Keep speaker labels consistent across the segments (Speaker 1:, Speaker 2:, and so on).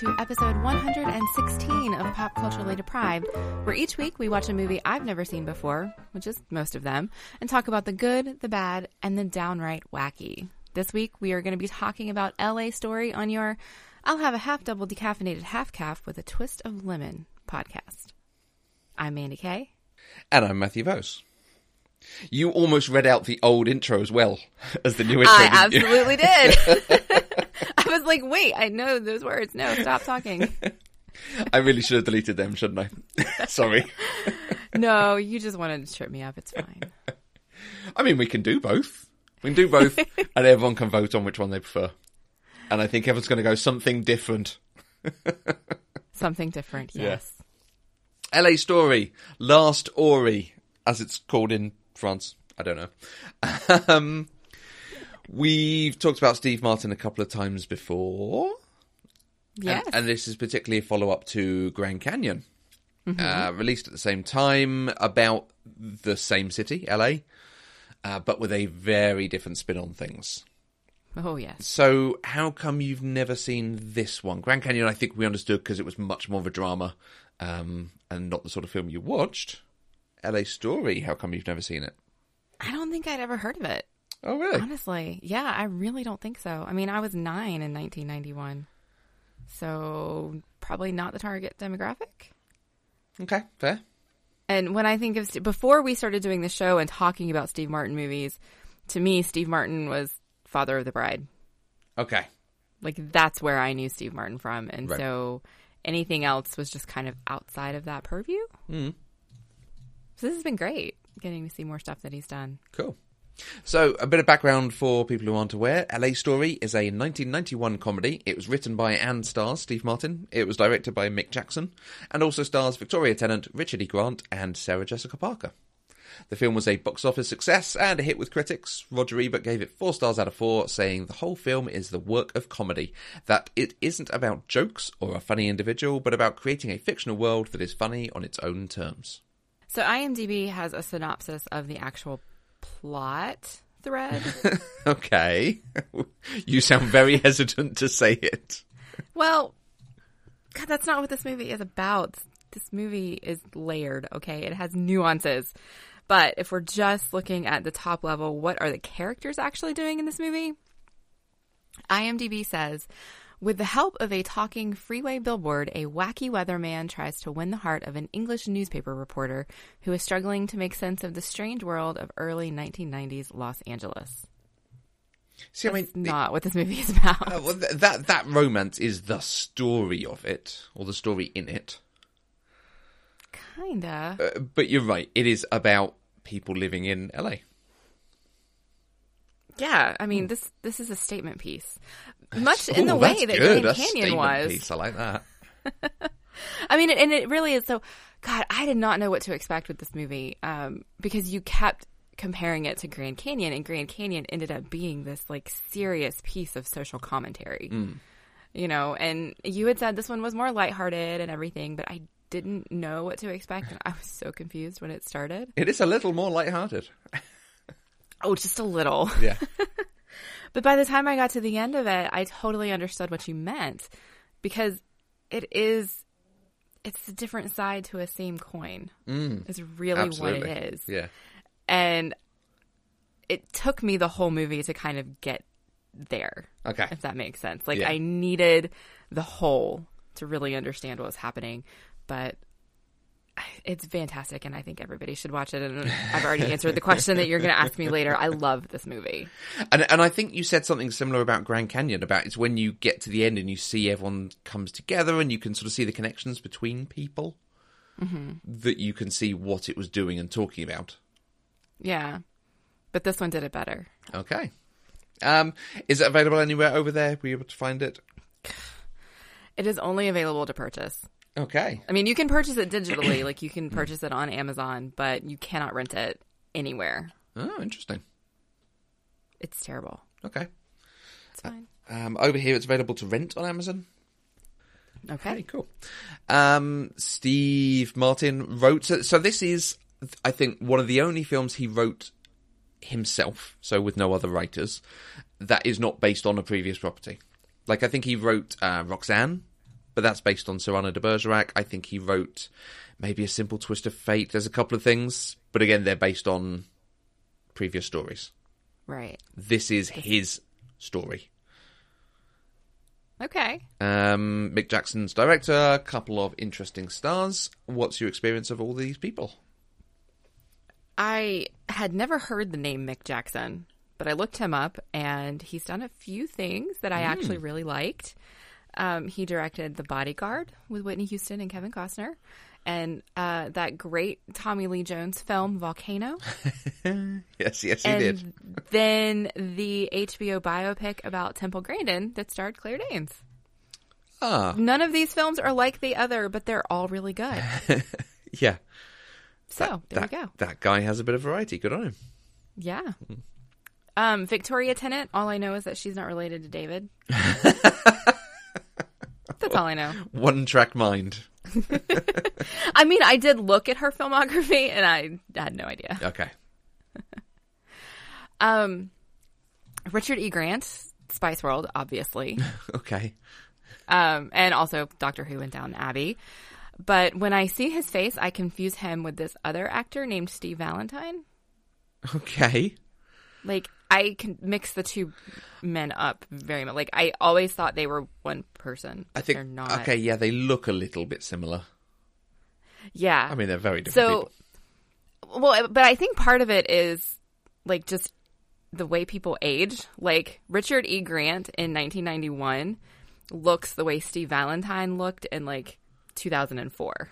Speaker 1: to episode 116 of Pop Culturally Deprived, where each week we watch a movie I've never seen before, which is most of them, and talk about the good, the bad, and the downright wacky. This week we are going to be talking about LA Story on your I'll have a half double decaffeinated half caf with a twist of lemon podcast. I'm Mandy Kay.
Speaker 2: And I'm Matthew Vose. You almost read out the old intro as well as the new intro.
Speaker 1: I absolutely did. I was like, wait, I know those words. No, stop talking.
Speaker 2: I really should have deleted them, shouldn't I? Sorry.
Speaker 1: No, you just wanted to trip me up. It's fine.
Speaker 2: I mean, we can do both. We can do both, and everyone can vote on which one they prefer. And I think everyone's going to go something different.
Speaker 1: Something different,
Speaker 2: Yeah.
Speaker 1: yes.
Speaker 2: LA Story, Last Ori, as it's called in France. I don't know. um, we've talked about Steve Martin a couple of times before.
Speaker 1: Yes.
Speaker 2: And, and this is particularly a follow up to Grand Canyon, uh, released at the same time, about the same city, LA, uh, but with a very different spin on things.
Speaker 1: oh, yes.
Speaker 2: So, how come you've never seen this one? Grand Canyon, I think we understood because it was much more of a drama um, and not the sort of film you watched. LA Story, how come you've never seen it?
Speaker 1: I don't think I'd ever heard of it.
Speaker 2: Oh, really?
Speaker 1: Honestly. Yeah, I really don't think so. I mean, I was nine in 1991. So probably not the target demographic.
Speaker 2: Okay, fair.
Speaker 1: And when I think of St- before we started doing the show and talking about Steve Martin movies, to me, Steve Martin was Father of the Bride.
Speaker 2: Okay.
Speaker 1: Like that's where I knew Steve Martin from, and
Speaker 2: Right.
Speaker 1: so anything else was just kind of outside of that purview.
Speaker 2: Mm.
Speaker 1: So this has been great, getting to see more stuff that he's done.
Speaker 2: Cool. So, a bit of background for people who aren't aware LA Story is a 1991 comedy. It was written by and stars Steve Martin. It was directed by Mick Jackson and also stars Victoria Tennant, Richard E. Grant, and Sarah Jessica Parker. The film was a box office success and a hit with critics. Roger Ebert gave it four stars out of four, saying the whole film is the work of comedy, that it isn't about jokes or a funny individual, but about creating a fictional world that is funny on its own terms.
Speaker 1: So IMDb has a synopsis of the actual plot thread.
Speaker 2: Okay. you sound very hesitant to say it.
Speaker 1: well, God, that's not what this movie is about. This movie is layered, okay? It has nuances. But if we're just looking at the top level, what are the characters actually doing in this movie? IMDb says, with the help of a talking freeway billboard, a wacky weatherman tries to win the heart of an English newspaper reporter who is struggling to make sense of the strange world of early 1990s Los Angeles.
Speaker 2: See, I mean,
Speaker 1: That's not what this movie is about.
Speaker 2: uh, well, th- that that romance is the story of it, or the story in it.
Speaker 1: Kinda.
Speaker 2: Uh, but you're right; it is about people living in LA.
Speaker 1: Yeah, I mean this this is a statement piece, much in the
Speaker 2: Ooh,
Speaker 1: way that
Speaker 2: good.
Speaker 1: Grand
Speaker 2: That's
Speaker 1: Canyon was.
Speaker 2: Piece. I like that.
Speaker 1: I mean, and it really is. So, God, I did not know what to expect with this movie um, because you kept comparing it to Grand Canyon, and Grand Canyon ended up being this like serious piece of social commentary. You know, and you had said this one was more lighthearted and everything, but I didn't know what to expect, and I was so confused when it started.
Speaker 2: It is a little more lighthearted.
Speaker 1: Oh, just a little.
Speaker 2: Yeah.
Speaker 1: But by the time I got to the end of it, I totally understood what you meant because it is it's a different side to a same coin. Mm, is really
Speaker 2: absolutely.
Speaker 1: what it is.
Speaker 2: yeah.
Speaker 1: And it took me the whole movie to kind of get there.
Speaker 2: Okay.
Speaker 1: If that makes sense. Like
Speaker 2: Yeah.
Speaker 1: I needed the whole to really understand what was happening, but it's fantastic and I think everybody should watch it and I've already answered the question that you're going to ask me later. I love this movie.
Speaker 2: And and I think you said something similar about Grand Canyon about it's when you get to the end and you see everyone comes together and you can sort of see the connections between people that you can see what it was doing and talking about.
Speaker 1: Yeah. But this one did it better.
Speaker 2: Okay. Um, is it available anywhere over there? Were you able to find it?
Speaker 1: It is only available to purchase.
Speaker 2: Okay.
Speaker 1: I mean, you can purchase it digitally, like you can purchase it on Amazon, but you cannot rent it anywhere.
Speaker 2: Oh, interesting.
Speaker 1: It's terrible.
Speaker 2: Okay.
Speaker 1: It's fine.
Speaker 2: Um, over here, it's available to rent on Amazon.
Speaker 1: Okay.
Speaker 2: Very cool. Um, Steve Martin wrote. So, so this is, I think, one of the only films he wrote himself. So with no other writers, that is not based on a previous property. Like I think he wrote uh, Roxanne, but that's based on Cyrano de Bergerac. I think he wrote maybe a simple twist of fate. There's a couple of things, but again, they're based on previous stories.
Speaker 1: Right.
Speaker 2: This is his story.
Speaker 1: Okay.
Speaker 2: Um, Mick Jackson's director, a couple of interesting stars. What's your experience of all these people?
Speaker 1: I had never heard the name Mick Jackson, but I looked him up and he's done a few things that I actually really liked. Um, he directed The Bodyguard with Whitney Houston and Kevin Costner, and uh, that great Tommy Lee Jones film Volcano,
Speaker 2: Yes, yes, he
Speaker 1: and
Speaker 2: did.
Speaker 1: then the HBO biopic about Temple Grandin that starred Claire Danes.
Speaker 2: Ah,
Speaker 1: None of these films are like the other, but they're all really good.
Speaker 2: yeah.
Speaker 1: So there
Speaker 2: that,
Speaker 1: we go.
Speaker 2: That guy has a bit of variety. Good on him.
Speaker 1: Yeah. Um, Victoria Tennant. All I know is that she's not related to David. That's all I know.
Speaker 2: One track mind.
Speaker 1: I mean, I did look at her filmography, and I had no idea.
Speaker 2: Okay.
Speaker 1: Um, Richard E. Grant, Spice World, obviously,
Speaker 2: Okay.
Speaker 1: um, and also Doctor Who and Downton Abbey. But when I see his face, I confuse him with this other actor named Steve Valentine.
Speaker 2: Okay.
Speaker 1: Like I can mix the two men up very much. Like I always thought they were one person.
Speaker 2: I think.
Speaker 1: they're not.
Speaker 2: Okay, yeah, they look a little bit similar.
Speaker 1: Yeah.
Speaker 2: I mean, they're very different
Speaker 1: so
Speaker 2: people.
Speaker 1: well but i think part of it is like just the way people age like richard e grant in 1991 looks the way steve valentine looked in like 2004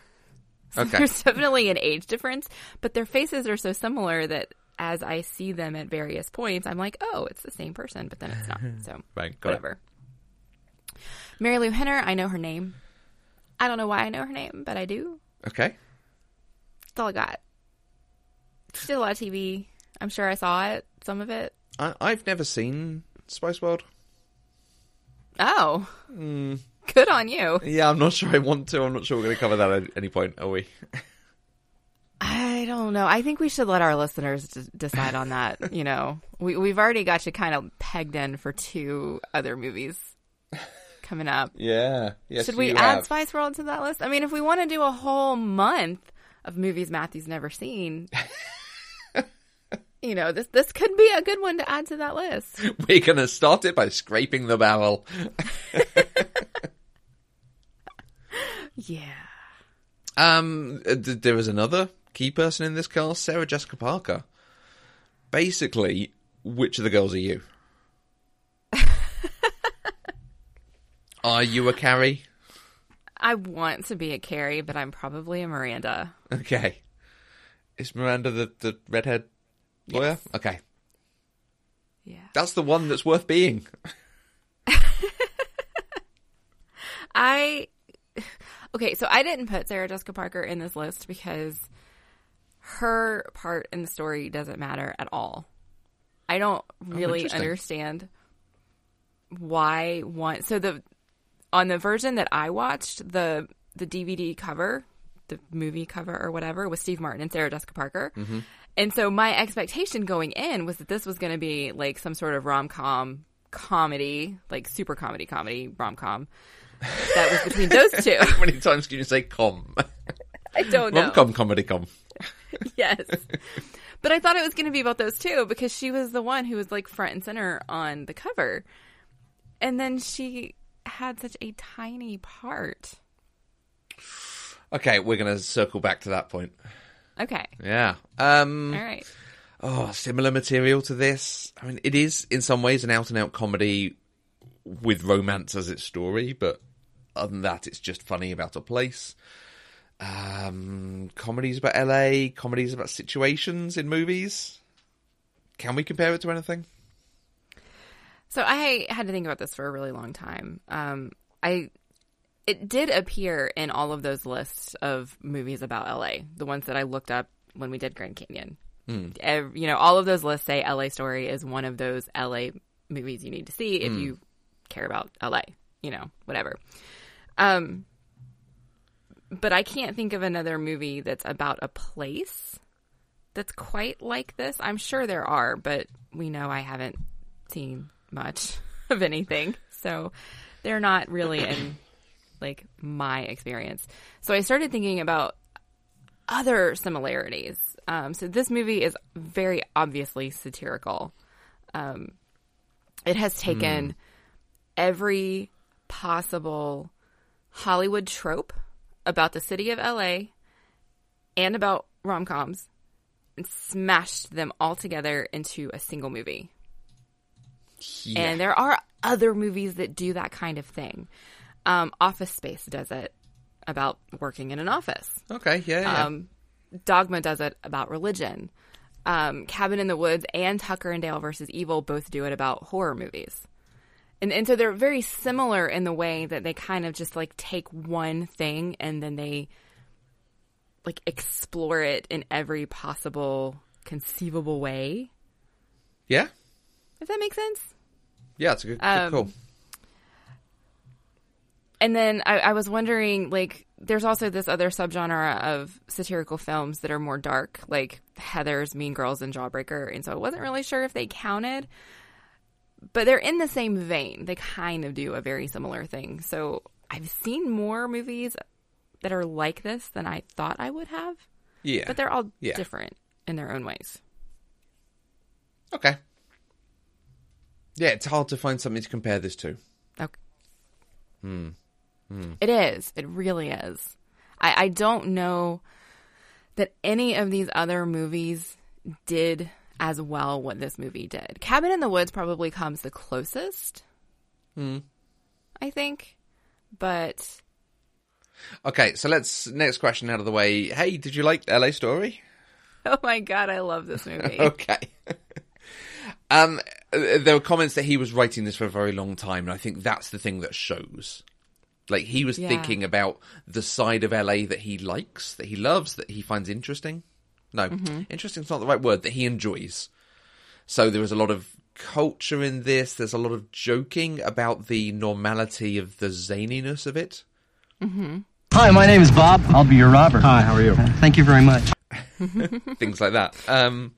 Speaker 1: so
Speaker 2: Okay.
Speaker 1: there's definitely an age difference but their faces are so similar that as i see them at various points i'm like oh it's the same person but then it's not so
Speaker 2: Right, it.
Speaker 1: whatever marilu henner i know her name i don't know why i know her name but i do
Speaker 2: Okay.
Speaker 1: that's all I got. She did a lot of TV. I'm sure I saw it, some of it.
Speaker 2: I, I've never seen Spice World.
Speaker 1: Oh,
Speaker 2: Hmm.
Speaker 1: good on you.
Speaker 2: Yeah, I'm not sure I want to. I'm not sure we're going to cover that at any point, are we?
Speaker 1: I don't know. I think we should let our listeners d- decide on that. You know, we we've already got you kind of pegged in for two other movies coming up.
Speaker 2: Yeah. Yes,
Speaker 1: should we add
Speaker 2: have.
Speaker 1: Spice World to that list? I mean, if we want to do a whole month of movies Matthew's never seen. You know, this this could be a good one to add to that list.
Speaker 2: We're to start it by scraping the barrel.
Speaker 1: Yeah.
Speaker 2: Um, uh, th- there is another key person in this cast, Sarah Jessica Parker. Basically, which of the girls are you? are you a Carrie?
Speaker 1: I want to be a Carrie, but I'm probably a Miranda.
Speaker 2: Okay. Is Miranda the, the redhead lawyer?
Speaker 1: Yes.
Speaker 2: Okay.
Speaker 1: Yeah.
Speaker 2: That's the one that's worth being.
Speaker 1: I okay, so I didn't put Sarah Jessica Parker in this list because her part in the story doesn't matter at all. I don't oh, really
Speaker 2: interesting.
Speaker 1: understand why one. So the on the version that I watched, the the DVD cover, the movie cover or whatever, was Steve Martin and Sarah Jessica Parker. Mm-hmm. And so my expectation going in was that this was going to be like some sort of rom com comedy, like super comedy comedy rom com that was between those two.
Speaker 2: How many times can you say com?
Speaker 1: I don't know.
Speaker 2: Rom com, comedy com.
Speaker 1: yes. But I thought it was going to be about those two because she was the one who was like front and center on the cover. And then she had such a tiny part.
Speaker 2: Okay, we're going to circle back to that point.
Speaker 1: Okay.
Speaker 2: Yeah. Um,
Speaker 1: All right.
Speaker 2: Oh, similar material to this. I mean, it is in some ways an out and out comedy with romance as its story, but other than that, it's just funny about a place. Um, comedies about LA, comedies about situations in movies. Can we compare it to anything?
Speaker 1: So I had to think about this for a really long time. Um, I it did appear in all of those lists of movies about LA, the ones that I looked up when we did Grand Canyon. Ev- you know, all of those lists say LA Story is one of those LA movies you need to see if you care about LA. You know, whatever. Um, but I can't think of another movie that's about a place that's quite like this. I'm sure there are, but we know I haven't seen much of anything. So they're not really in like my experience. So I started thinking about other similarities. Um, so this movie is very obviously satirical. Um, it has taken every possible Hollywood trope about the city of LA and about rom coms and smashed them all together into a single movie.
Speaker 2: Yeah.
Speaker 1: And there are other movies that do that kind of thing. Um, office Space does it about working in an office.
Speaker 2: okay, yeah, yeah.
Speaker 1: Um, Dogma does it about religion. Um, Cabin in the Woods and Tucker and Dale versus Evil both do it about horror movies. And, and so they're very similar in the way that they kind of just like take one thing and then they like explore it in every possible conceivable way.
Speaker 2: yeah,
Speaker 1: If that makes sense.
Speaker 2: yeah. It's a good,
Speaker 1: Um,
Speaker 2: call.
Speaker 1: And then I, I was wondering, like, there's also this other subgenre of satirical films that are more dark, like Heathers, Mean Girls, and Jawbreaker. And so I wasn't really sure if they counted, but they're in the same vein. They kind of do a very similar thing. So I've seen more movies that are like this than I thought I would have,
Speaker 2: Yeah,
Speaker 1: but they're all
Speaker 2: Yeah.
Speaker 1: different in their own ways.
Speaker 2: okay. Yeah, it's hard to find something to compare this to.
Speaker 1: Okay.
Speaker 2: Hmm.
Speaker 1: It is. It really is. I, I don't know that any of these other movies did as well what this movie did. Cabin in the Woods probably comes the closest.
Speaker 2: Hmm.
Speaker 1: I think. But
Speaker 2: Okay, so let's next question out of the way. Hey, did you like LA Story?
Speaker 1: oh my god, I love this movie.
Speaker 2: Okay. um, there were comments that he was writing this for a very long time, and I think that's the thing that shows. Like he was
Speaker 1: Yeah.
Speaker 2: thinking about the side of LA that he likes, that he loves, that he finds interesting. No, interesting is not the right word. That he enjoys. So there was a lot of culture in this. There's a lot of joking about the normality of the zaniness of it.
Speaker 3: Hi, my name is Bob. I'll be your robber.
Speaker 4: Hi, how are you?
Speaker 3: Uh, thank you very much.
Speaker 2: Things like that. Um,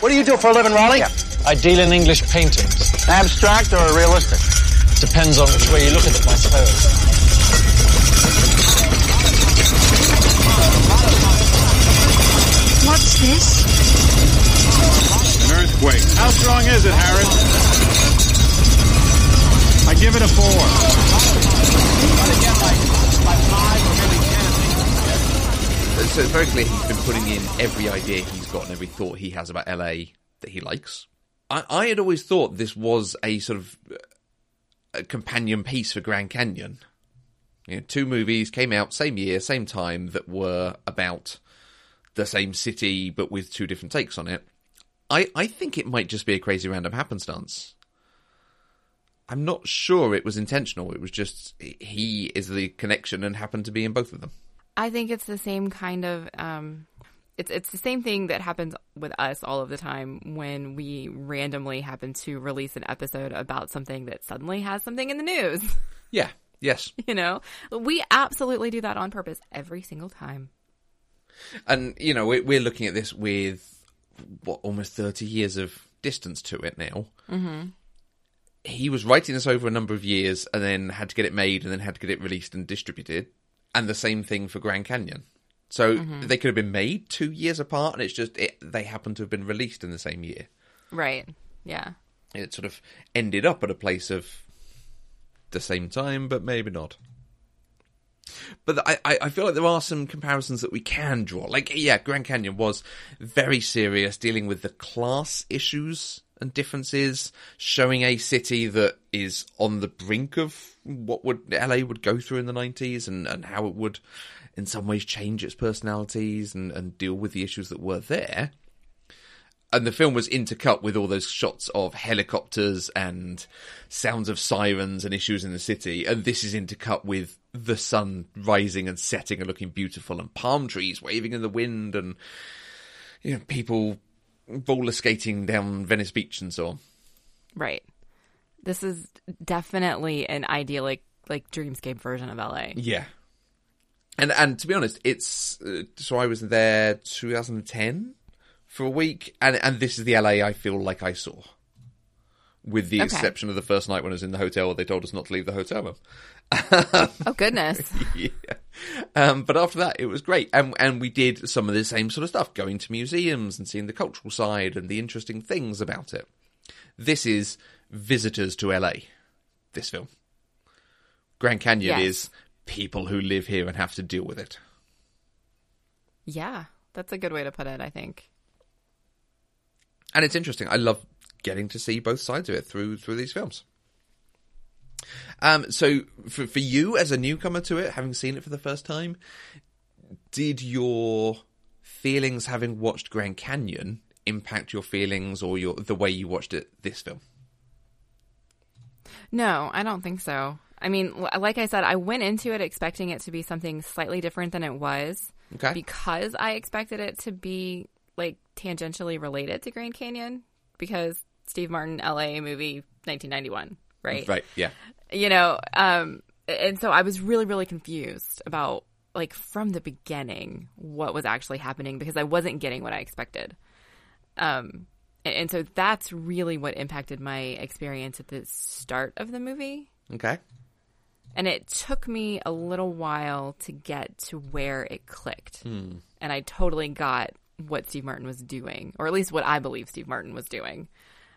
Speaker 3: What do you do for a living, Raleigh?
Speaker 4: I deal in English paintings.
Speaker 3: Abstract or realistic?
Speaker 4: Depends on which way you look at it, I suppose.
Speaker 5: Earthquake. How strong is it, Harris? I give it a four.
Speaker 2: so it's very clear he's been putting in every idea he's got and every thought he has about LA that he likes. I, I had always thought this was a sort of uh, a companion piece for Grand Canyon. You know, two movies came out same year, same time that were about the same city but with two different takes on it. I, I think it might just be a crazy random happenstance. I'm not sure it was intentional. It was just he is the connection and happened to be in both of them.
Speaker 1: I think it's the same kind of um it's it's the same thing that happens with us all of the time when we randomly happen to release an episode about something that suddenly has something in the news.
Speaker 2: Yeah. Yes.
Speaker 1: You know, we absolutely do that on purpose every single time.
Speaker 2: And you know, we're, we're looking at this with what almost thirty years of distance to it now. Mm-hmm. He was writing this over a number of years, and then had to get it made, and then had to get it released and distributed. And the same thing for Grand Canyon. So they could have been made two years apart, and it's just it, they happen to have been released in the same year.
Speaker 1: Right. Yeah.
Speaker 2: It sort of ended up at a place of the same time, but maybe not. But I, I feel like there are some comparisons that we can draw. Like, yeah, Grand Canyon was very serious, dealing with the class issues and differences, showing a city that is on the brink of what would LA would go through in the nineties, and and how it would, in some ways, change its personalities and and deal with the issues that were there and the film was intercut with all those shots of helicopters and sounds of sirens and issues in the city, and this is intercut with the sun rising and setting and looking beautiful, and palm trees waving in the wind, and you know people roller skating down Venice Beach and so on.
Speaker 1: Right. This is definitely an idyllic like dreamscape version of LA.
Speaker 2: Yeah, and and to be honest, it's uh, so I was there 2010 for a week, and and this is the LA I feel like I saw with the
Speaker 1: Okay.
Speaker 2: exception of the first night when I was in the hotel, where they told us not to leave the hotel room.
Speaker 1: Oh goodness.
Speaker 2: yeah. Um, but after that, it was great, and and we did some of the same sort of stuff, going to museums and seeing the cultural side and the interesting things about it. This is visitors to LA. This film, Grand Canyon,
Speaker 1: Yes.
Speaker 2: is people who live here and have to deal with it.
Speaker 1: yeah, that's a good way to put it. I think.
Speaker 2: and it's interesting. I love getting to see both sides of it through through these films. Um, so for for you as a newcomer to it, having seen it for the first time, did your feelings having watched Grand Canyon impact your feelings or your the way you watched it this film?
Speaker 1: No, I don't think so. I mean, like I said, I went into it expecting it to be something slightly different than it was.
Speaker 2: Okay.
Speaker 1: Because I expected it to be like tangentially related to Grand Canyon because Steve Martin LA movie 1991, right?
Speaker 2: Right. Yeah.
Speaker 1: You know, um and so I was really really confused about like from the beginning what was actually happening because I wasn't getting what I expected. Um and, and so that's really what impacted my experience at the start of the movie.
Speaker 2: Okay.
Speaker 1: And it took me a little while to get to where it clicked. And I totally got what Steve Martin was doing, or at least what I believe Steve Martin was doing.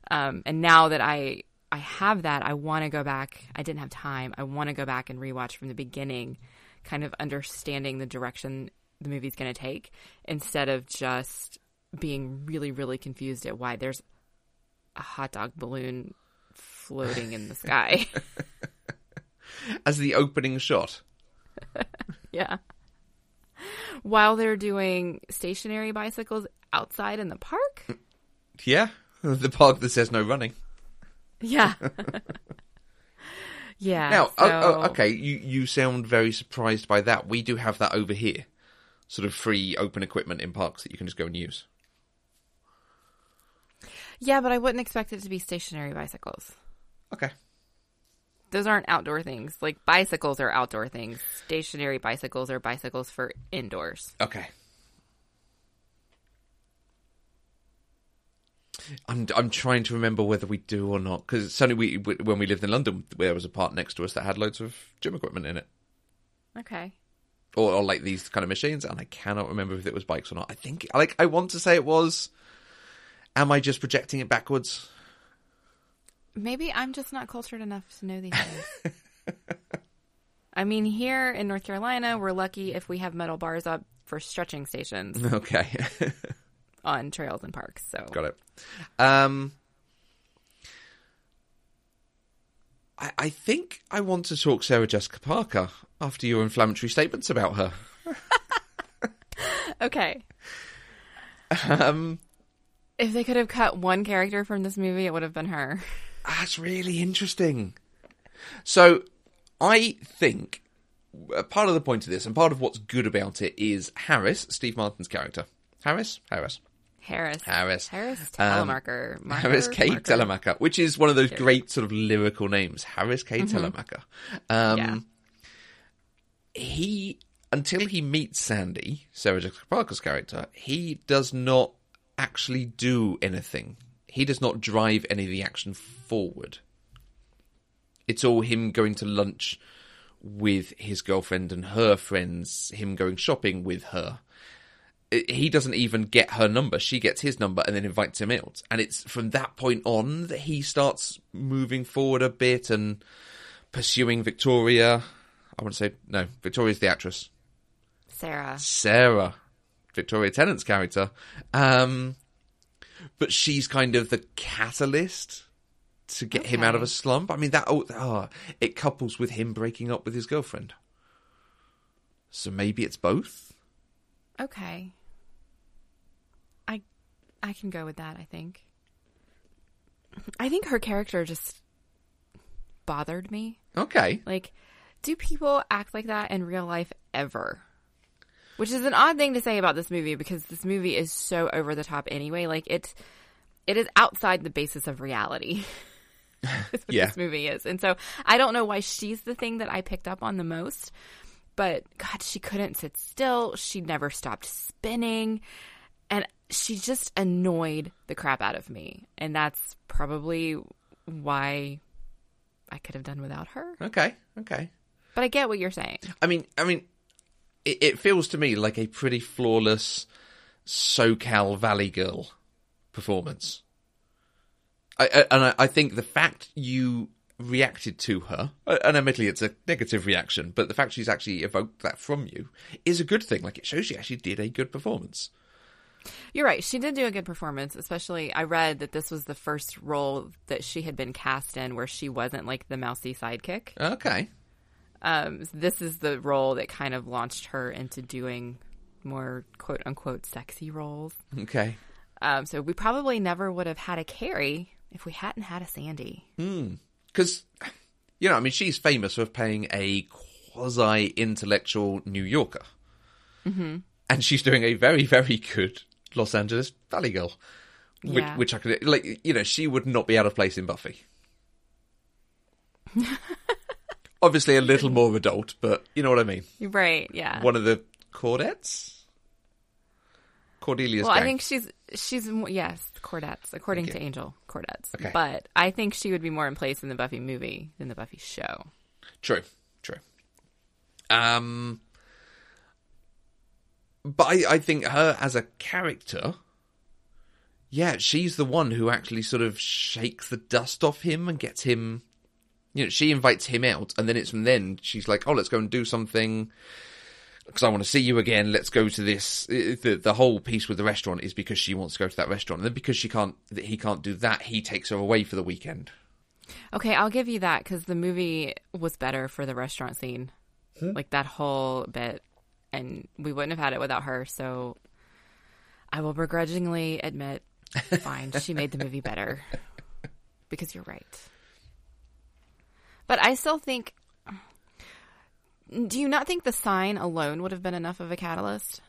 Speaker 1: Um, and now that I I have that, I want to go back. I didn't have time. I want to go back and rewatch from the beginning, kind of understanding the direction the movie's going to take, instead of just being really, really confused at why there's a hot dog balloon floating in the sky.
Speaker 2: As the opening shot.
Speaker 1: Yeah. While they're doing stationary bicycles outside in the park?
Speaker 2: Yeah. The park that says no running.
Speaker 1: Yeah. yeah.
Speaker 2: Now, oh, oh,
Speaker 1: so-
Speaker 2: okay, you you sound very surprised by that. We do have that over here, sort of free open equipment in parks that you can just go and use.
Speaker 1: Yeah, but I wouldn't expect it to be stationary bicycles.
Speaker 2: Okay,
Speaker 1: Those aren't outdoor things. Like bicycles are outdoor things. Stationary bicycles are bicycles for indoors.
Speaker 2: okay. I'm I'm trying to remember whether we do or not because certainly we when we lived in London, there was a park next to us that had loads of gym equipment in it,
Speaker 1: Okay.
Speaker 2: or, or like these kind of machines, and I cannot remember if it was bikes or not. I think like I want to say it was. Am I just projecting it backwards?
Speaker 1: Maybe I'm just not cultured enough to know these things. I mean, here in North Carolina, we're lucky if we have metal bars up for stretching stations
Speaker 2: Okay.
Speaker 1: on trails and parks. So
Speaker 2: Got it. Um, I, I think I want to talk Sarah Jessica Parker after your inflammatory statements about her.
Speaker 1: okay.
Speaker 2: Um,
Speaker 1: If they could have cut one character from this movie, it would have been her.
Speaker 2: that's really interesting. So, I think uh, part of the point of this, and part of what's good about it, is Harris, Steve Martin's character. Harris? Harris.
Speaker 1: Harris.
Speaker 2: Harris.
Speaker 1: Harris
Speaker 2: Um,
Speaker 1: Telemarker. Marker?
Speaker 2: Harris K.
Speaker 1: Marker.
Speaker 2: Telemacher, which is one of those great sort of lyrical names. Harris K. Telemacher. Um,
Speaker 1: Yeah.
Speaker 2: He, until he meets Sandy, Sarah Jessica Parker's character, he does not actually do anything. He does not drive any of the action forward. It's all him going to lunch with his girlfriend and her friends, him going shopping with her he doesn't even get her number. She gets his number and then invites him out. And it's from that point on that he starts moving forward a bit and pursuing Victoria. I want to say, no, Victoria's the actress.
Speaker 1: Sarah.
Speaker 2: Sarah, Victoria Tennant's character. Um, but she's kind of the catalyst to get him out of a slump. I mean, that, oh, oh, it couples with him breaking up with his girlfriend. So maybe it's both?
Speaker 1: Okay. I I can go with that, I think. I think her character just bothered me.
Speaker 2: Okay.
Speaker 1: Like, do people act like that in real life ever? Which is an odd thing to say about this movie because this movie is so over the top anyway. Like it it is outside the basis of reality. Is what
Speaker 2: Yeah.
Speaker 1: this movie is. And so I don't know why she's the thing that I picked up on the most. But God, she couldn't sit still. She never stopped spinning. She just annoyed the crap out of me. And that's probably why I could have done without her.
Speaker 2: Okay, okay.
Speaker 1: But I get what you're saying.
Speaker 2: I mean, I mean, it, it feels to me like a pretty flawless SoCal Valley Girl performance. I, I, and I, I think the fact you reacted to her, uh, and admittedly it's a negative reaction, but the fact she's actually evoked that from you is a good thing. Like it shows she actually did a good performance.
Speaker 1: You're right. She did do a good performance, especially I read that this was the first role that she had been cast in where she wasn't like the mousy sidekick.
Speaker 2: Okay.
Speaker 1: Um, this is the role that kind of launched her into doing more quote unquote sexy roles.
Speaker 2: Okay.
Speaker 1: Um, so we probably never would have had a Carrie if we hadn't had a Sandy.
Speaker 2: Because, you know, I mean, she's famous for playing a quasi intellectual New Yorker. Mm-hmm. And she's doing a very, very good Los Angeles Valley Girl. Which,
Speaker 1: Yeah.
Speaker 2: which I could, like, you know, she would not be out of place in Buffy. Obviously, a little more adult, but you know what I mean.
Speaker 1: Right? Yeah.
Speaker 2: One of the Cordettes? Cordelia's
Speaker 1: well, I think she's she's yes, Cordettes, according to Angel Cordettes.
Speaker 2: Okay.
Speaker 1: But I think she would be more in place in the Buffy movie than the Buffy show.
Speaker 2: True, true. Um, but I, I think her as a character, yeah, she's the one who actually sort of shakes the dust off him and gets him. You know, she invites him out, and then it's from then she's like, "Oh, let's go and do something." Because I want to see you again. Let's go to this. The the whole piece with the restaurant is because she wants to go to that restaurant, and then because she can't, that he can't do that, he takes her away for the weekend.
Speaker 1: Okay, I'll give you that because the movie was better for the restaurant scene, hmm? like that whole bit, and we wouldn't have had it without her. So I will begrudgingly admit, fine, she made the movie better because you're right. But I still think. Do you not think the sign alone would have been enough of a catalyst?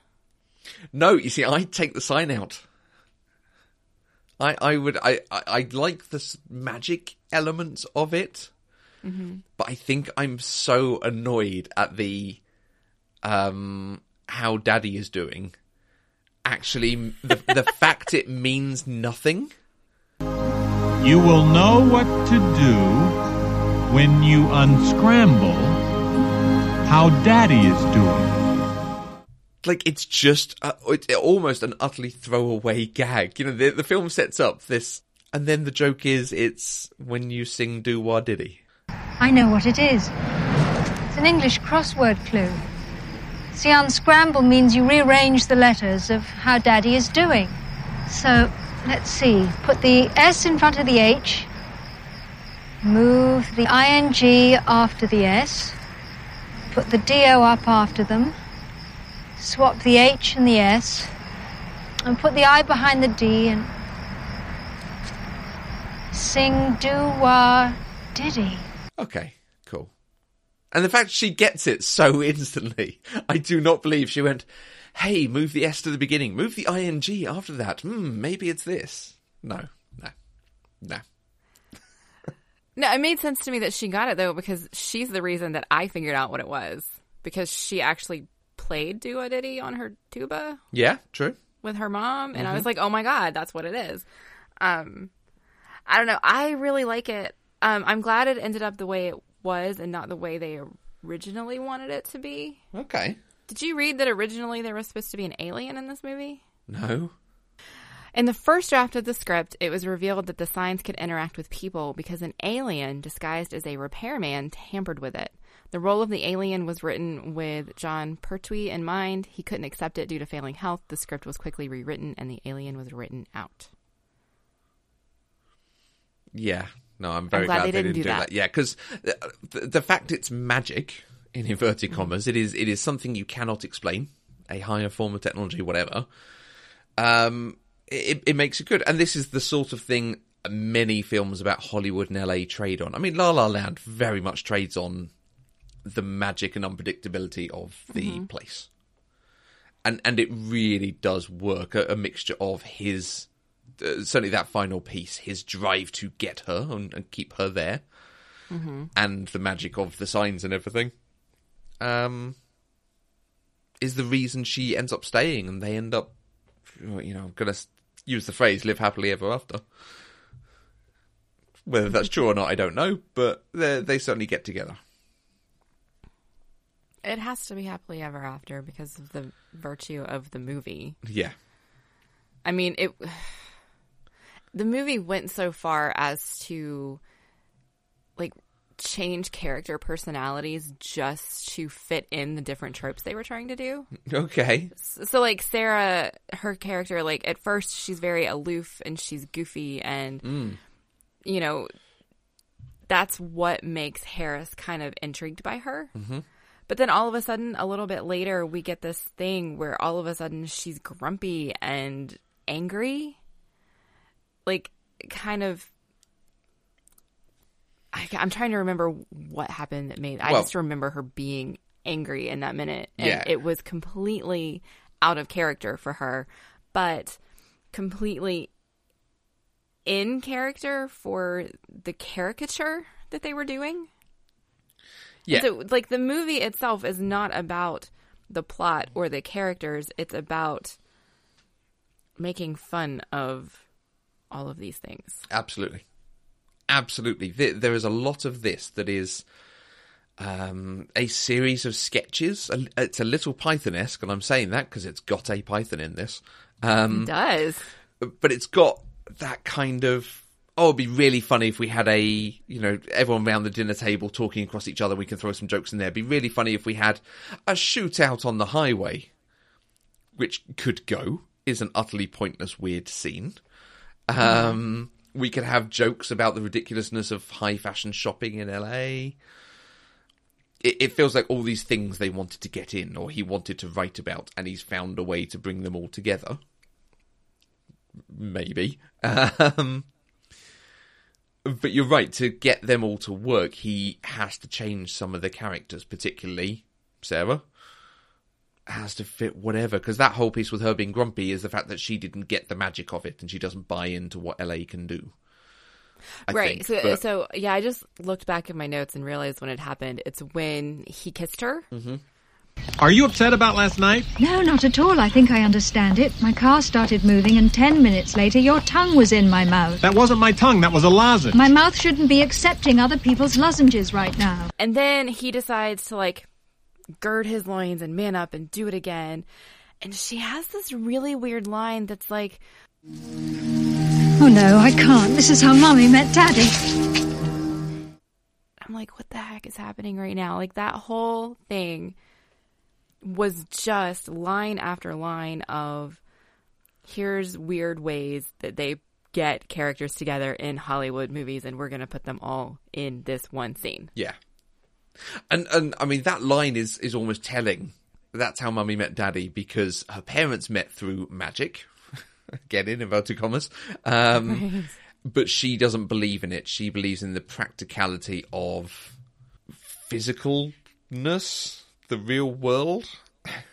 Speaker 2: No, you see, I take the sign out. I I would I I, I like the magic elements of it, mm-hmm. but I think I'm so annoyed at the um how Daddy is doing. Actually, the the fact it means nothing.
Speaker 5: You will know what to do when you unscramble how Daddy is doing.
Speaker 2: like it's just uh, it's almost an utterly throwaway gag. You know, the the film sets up this, and then the joke is it's when you sing "Do Wah Diddy."
Speaker 6: I know what it is. It's an English crossword clue. See, unscramble means you rearrange the letters of how Daddy is doing. So, let's see. Put the S in front of the H. Move the ing after the S. Put the do up after them. Swap the H and the S. And put the I behind the D and sing do wah diddy.
Speaker 2: Okay. And the fact she gets it so instantly, I do not believe she went, hey, move the S to the beginning, move the ing after that. Hmm, maybe it's this. No, no, no.
Speaker 1: No, it made sense to me that she got it though because she's the reason that I figured out what it was because she actually played Do Wah Diddy on her tuba
Speaker 2: Yeah, true.
Speaker 1: with her mom, and I
Speaker 2: Mm-hmm.
Speaker 1: was like, "Oh my god, that's what it is." Um, I don't know. I really like it. Um, I'm glad it ended up the way it was and not the way they originally wanted it to be.
Speaker 2: Okay.
Speaker 1: Did you read that originally there was supposed to be an alien in this movie?
Speaker 2: No.
Speaker 1: In the first draft of the script, it was revealed that the signs could interact with people because an alien disguised as a repairman tampered with it. The role of the alien was written with Jon Pertwee in mind. He couldn't accept it due to failing health. The script was quickly rewritten and the alien was written out.
Speaker 2: Yeah. No, I'm very
Speaker 1: glad
Speaker 2: glad,
Speaker 1: they didn't
Speaker 2: didn't
Speaker 1: do that.
Speaker 2: Yeah, because the, the, fact it's magic in
Speaker 1: Mm-hmm.
Speaker 2: inverted commas, it is it is something you cannot explain. A higher form of technology, whatever. Um, it, it makes it good, and this is the sort of thing many films about Hollywood and LA trade on. I mean, La La Land very much trades on the magic and unpredictability of the
Speaker 1: Mm-hmm.
Speaker 2: place, and and it really does work. A, a mixture of his uh, certainly that final piece, his drive to get her and, and keep her there, and the magic of the signs and everything, um, is the reason she ends up staying, and they end up, you know, I'm gonna use the phrase "live happily ever after." Whether that's true or not, I don't know, but they they certainly get together.
Speaker 1: It has to be happily ever after because of the virtue of the movie.
Speaker 2: Yeah.
Speaker 1: I mean, it. The movie went so far as to, like, change character personalities just to fit in the different tropes they were trying to do.
Speaker 2: Okay.
Speaker 1: So, like, Sarah, her character, like, at first she's very aloof and she's goofy, and, mm. you know, that's what makes Harris kind of intrigued by her. Mm-hmm. But then all of a sudden, a little bit later, we get this thing where all of a sudden she's grumpy and angry. Like, kind of. I, I'm trying to remember what happened that made. I
Speaker 2: Well-
Speaker 1: just remember her being angry in that minute. And
Speaker 2: Yeah.
Speaker 1: it was completely out of character for her, but completely in character for the caricature that they were doing.
Speaker 2: Yeah.
Speaker 1: So, like, the movie itself is not about the plot or the characters, it's about making fun of all of these things.
Speaker 2: Absolutely. Absolutely. There, is a lot of this that is um, a series of sketches. It's a little Python esque, and I'm saying that because it's got a Python in this. Um,
Speaker 1: It does.
Speaker 2: but it's got that kind of. Oh, it'd be really funny if we had a, you know, everyone around the dinner table talking across each other. We can throw some jokes in there. It'd be really funny if we had a shootout on the highway, which could go. Is an utterly pointless, weird scene. Um, we could have jokes about the ridiculousness of high fashion shopping in LA. It, it feels like all these things they wanted to get in, or he wanted to write about, and he's found a way to bring them all together. Maybe. Um, but you're right, to get them all to work, he has to change some of the characters, particularly Sarah. Has to fit whatever, because that whole piece with her being grumpy is the fact that she didn't get the magic of it and she doesn't buy into what LA can do. I
Speaker 1: right.
Speaker 2: think,
Speaker 1: so,
Speaker 2: but-
Speaker 1: so, yeah, I just looked back at my notes and realized when it happened. It's when he kissed her.
Speaker 2: Mm-hmm.
Speaker 5: Are you upset about last night?
Speaker 6: No, not at all. I think I understand it. My car started moving, and ten minutes later, your tongue was in my mouth.
Speaker 5: That wasn't my tongue, that was a lozenge.
Speaker 6: My mouth shouldn't be accepting other people's lozenges right now.
Speaker 1: And then he decides to like gird his loins and man up and do it again. And she has this really weird line that's like,
Speaker 6: Oh no, I can't. This is how mommy met Daddy.
Speaker 1: I'm like, what the heck is happening right now? Like that whole thing was just line after line of here's weird ways that they get characters together in Hollywood movies and we're going to put them all in this one scene.
Speaker 2: Yeah. And and I mean that line is is almost telling. That's how Mummy met Daddy because her parents met through magic. Again, in inverted commas. Um, But she doesn't believe in it. She believes in the practicality of physicalness, the real world.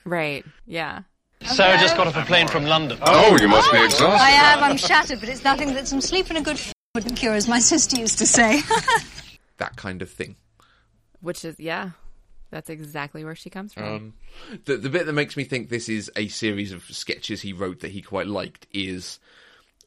Speaker 1: Right. Yeah.
Speaker 4: Sarah just got off a plane from London.
Speaker 5: Oh, you must be exhausted.
Speaker 6: I am. I'm shattered, but it's nothing that some sleep and a good f- wouldn't cure, as my sister used to say.
Speaker 2: That kind of thing.
Speaker 1: Which is, yeah, that's exactly where she comes from.
Speaker 2: Um, the the bit that makes me think this is a series of sketches he wrote that he quite liked is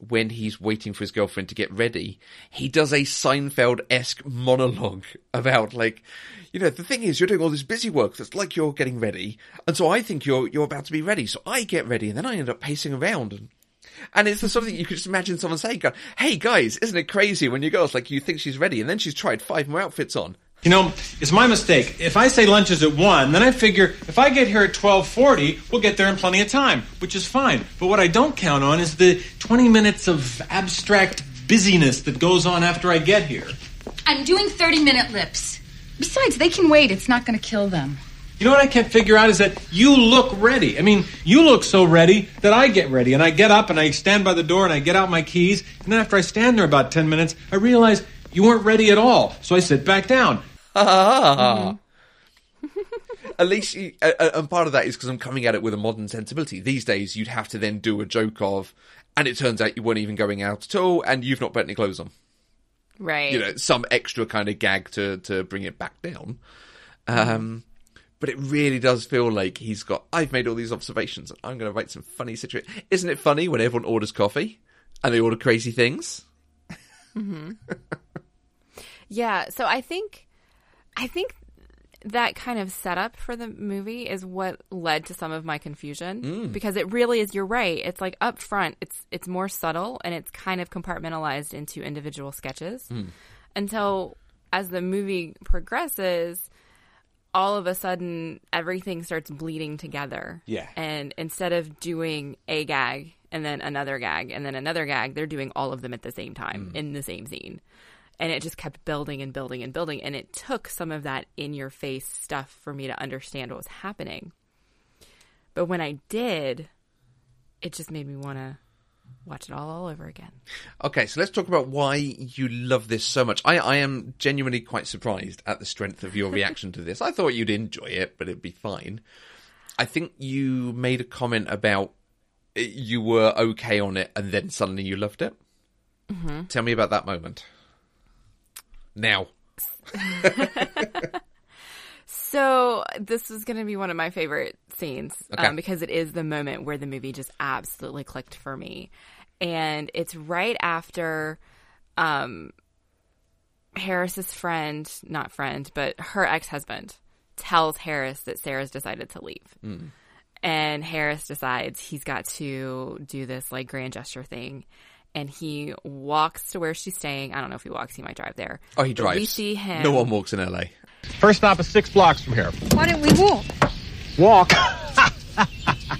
Speaker 2: when he's waiting for his girlfriend to get ready, he does a Seinfeld esque monologue about like, you know, the thing is you're doing all this busy work that's like you're getting ready, and so I think you're you're about to be ready, so I get ready, and then I end up pacing around and. And it's the sort of thing you could just imagine someone saying, "Hey guys, isn't it crazy when your girl's like you think she's ready, and then she's tried five more outfits on."
Speaker 7: You know, it's my mistake. If I say lunch is at 1, then I figure if I get here at 12:40, we'll get there in plenty of time, which is fine. But what I don't count on is the 20 minutes of abstract busyness that goes on after I get here.
Speaker 8: I'm doing 30 minute lips. Besides, they can wait. It's not going to kill them.
Speaker 7: You know what I can't figure out is that you look ready. I mean, you look so ready that I get ready and I get up and I stand by the door and I get out my keys, and then after I stand there about 10 minutes, I realize you weren't ready at all. So I sit back down. Mm-hmm.
Speaker 2: At least, you, and part of that is because I'm coming at it with a modern sensibility. These days, you'd have to then do a joke of, and it turns out you weren't even going out at all, and you've not put any clothes on.
Speaker 1: right.
Speaker 2: You know, some extra kind of gag to to bring it back down. Um, mm. but it really does feel like he's got. I've made all these observations, and I'm going to write some funny situation. Isn't it funny when everyone orders coffee and they order crazy things? Mm-hmm.
Speaker 1: Yeah, so I think I think that kind of setup for the movie is what led to some of my confusion mm. because it really is you're right. It's like up front it's it's more subtle and it's kind of compartmentalized into individual sketches hmm. until as the movie progresses all of a sudden everything starts bleeding together.
Speaker 2: Yeah.
Speaker 1: And instead of doing a gag and then another gag and then another gag, they're doing all of them at the same time hmm. in the same scene. And it just kept building and building and building. And it took some of that in your face stuff for me to understand what was happening. But when I did, it just made me want to watch it all, all over again.
Speaker 2: Okay, so let's talk about why you love this so much. I, I am genuinely quite surprised at the strength of your reaction to this. I thought you'd enjoy it, but it'd be fine. I think you made a comment about uh, you were okay on it and then suddenly you loved it. Mm-hmm. Tell me about that moment. Now.
Speaker 1: So this was going to be one of my favorite scenes
Speaker 2: Okay.
Speaker 1: um, because it is the moment where the movie just absolutely clicked for me, and it's right after um, Harris's friend, not friend, but her ex husband, tells Harris that Sarah's decided to leave. And Harris decides he's got to do this like grand gesture thing. And he walks to where she's staying. I don't know if he walks, he might drive there.
Speaker 2: Oh, he
Speaker 1: But
Speaker 2: drives.
Speaker 1: We see him.
Speaker 2: No one walks in LA.
Speaker 5: First stop is six blocks from here.
Speaker 6: Why don't we walk?
Speaker 5: Walk.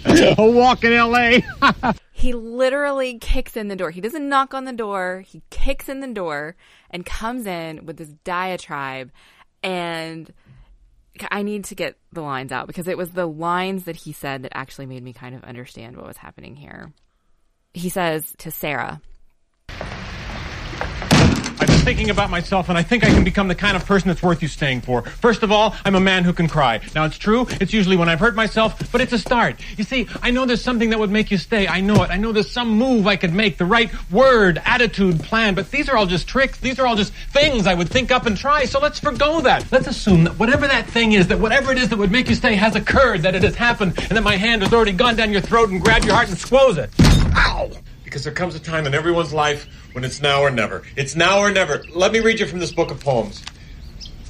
Speaker 5: A walk in L.A.
Speaker 1: He literally kicks in the door. He doesn't knock on the door. He kicks in the door and comes in with this diatribe. And I need to get the lines out because it was the lines that he said that actually made me kind of understand what was happening here. He says to Sarah,
Speaker 7: I've been thinking about myself, and I think I can become the kind of person that's worth you staying for. First of all, I'm a man who can cry. Now, it's true, it's usually when I've hurt myself, but it's a start. You see, I know there's something that would make you stay. I know it. I know there's some move I could make, the right word, attitude, plan, but these are all just tricks. These are all just things I would think up and try, so let's forgo that. Let's assume that whatever that thing is, that whatever it is that would make you stay has occurred, that it has happened, and that my hand has already gone down your throat and grabbed your heart and squoze it. Ow! Because there comes a time in everyone's life when it's now or never. It's now or never. Let me read you from this book of poems.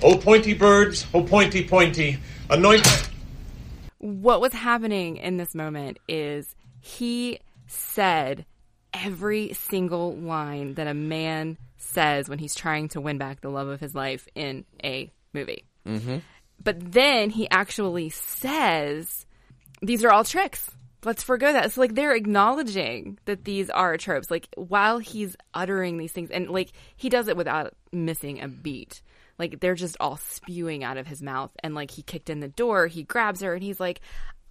Speaker 7: Oh, pointy birds, oh, pointy, pointy, anoint.
Speaker 1: what was happening in this moment is he said every single line that a man says when he's trying to win back the love of his life in a movie. Mm-hmm. But then he actually says, These are all tricks. Let's forego that. It's like they're acknowledging that these are tropes. Like while he's uttering these things, and like he does it without missing a beat. Like they're just all spewing out of his mouth. And like he kicked in the door, he grabs her, and he's like,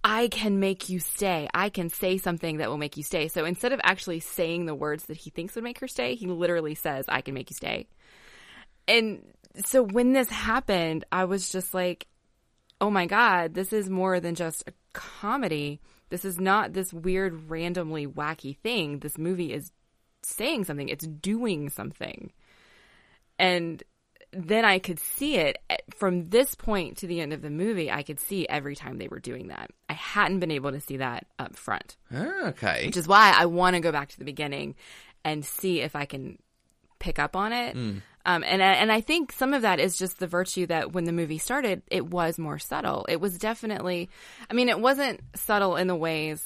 Speaker 1: I can make you stay. I can say something that will make you stay. So instead of actually saying the words that he thinks would make her stay, he literally says, I can make you stay. And so when this happened, I was just like, oh my God, this is more than just a comedy. This is not this weird, randomly wacky thing. This movie is saying something, it's doing something. And then I could see it eh, from this point to the end of the movie. I could see every time they were doing that. I hadn't been able to see that up front,
Speaker 2: okay.
Speaker 1: which is why I want to go back to the beginning and see if I can pick up on it. Um, and I- and I think some of that is just the virtue that when the movie started, it was more subtle. It was definitely, I mean, it wasn't subtle in the ways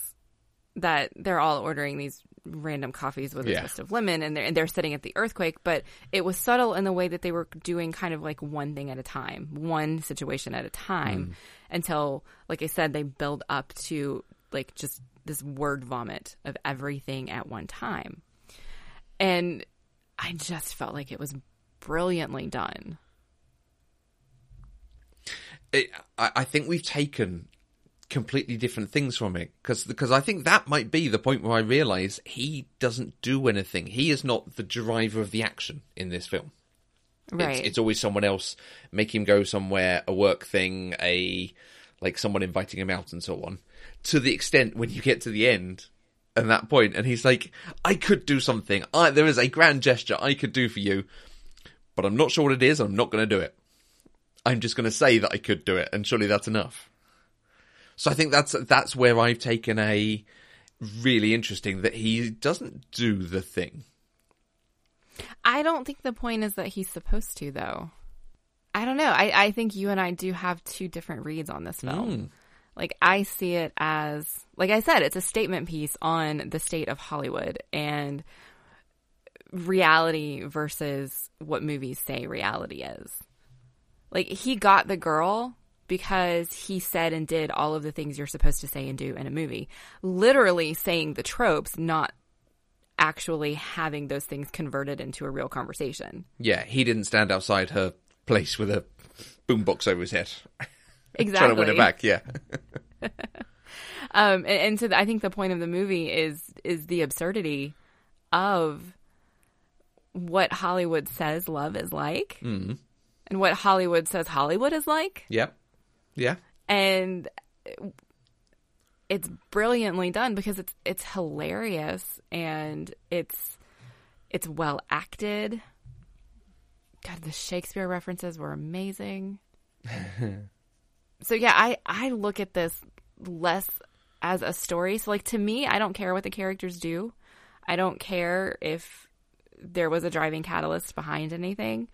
Speaker 1: that they're all ordering these random coffees with
Speaker 2: Yeah.
Speaker 1: a twist of lemon and they're, and they're sitting at the earthquake, but it was subtle in the way that they were doing kind of like one thing at a time, one situation at a time until, like I said, they build up to like just this word vomit of everything at one time. And I just felt like it was brilliantly done.
Speaker 2: it, I, I think we've taken completely different things from it because because I think that might be the point where I realise he doesn't do anything. He is not the driver of the action in this film.
Speaker 1: Right.
Speaker 2: It's, it's always someone else make him go somewhere, a work thing, a like someone inviting him out, and so on. To the extent when you get to the end and that point, and he's like, "I could do something. I, there is a grand gesture I could do for you, but I'm not sure what it is. I'm not going to do it. I'm just going to say that I could do it, and surely that's enough." So I think that's that's where I've taken a really interesting that he doesn't do the thing.
Speaker 1: I don't think the point is that he's supposed to, though. I don't know. I, I think you and I do have two different reads on this film. Hmm. Like, I see it as, like I said, it's a statement piece on the state of Hollywood and reality versus what movies say reality is. Like, he got the girl because he said and did all of the things you're supposed to say and do in a movie. Literally saying the tropes, not actually having those things converted into a real conversation.
Speaker 2: Yeah, he didn't stand outside her place with a boombox over his head,
Speaker 1: Exactly.
Speaker 2: trying to win it back. Yeah,
Speaker 1: Um, and, and so I think the point of the movie is is the absurdity of what Hollywood says love is like, mm-hmm. and what Hollywood says Hollywood is like,
Speaker 2: Yep. yeah.
Speaker 1: and it's brilliantly done because it's it's hilarious and it's it's well acted. God, the Shakespeare references were amazing. so yeah, I I look at this less as a story. So like to me, I don't care what the characters do. I don't care if there was a driving catalyst behind anything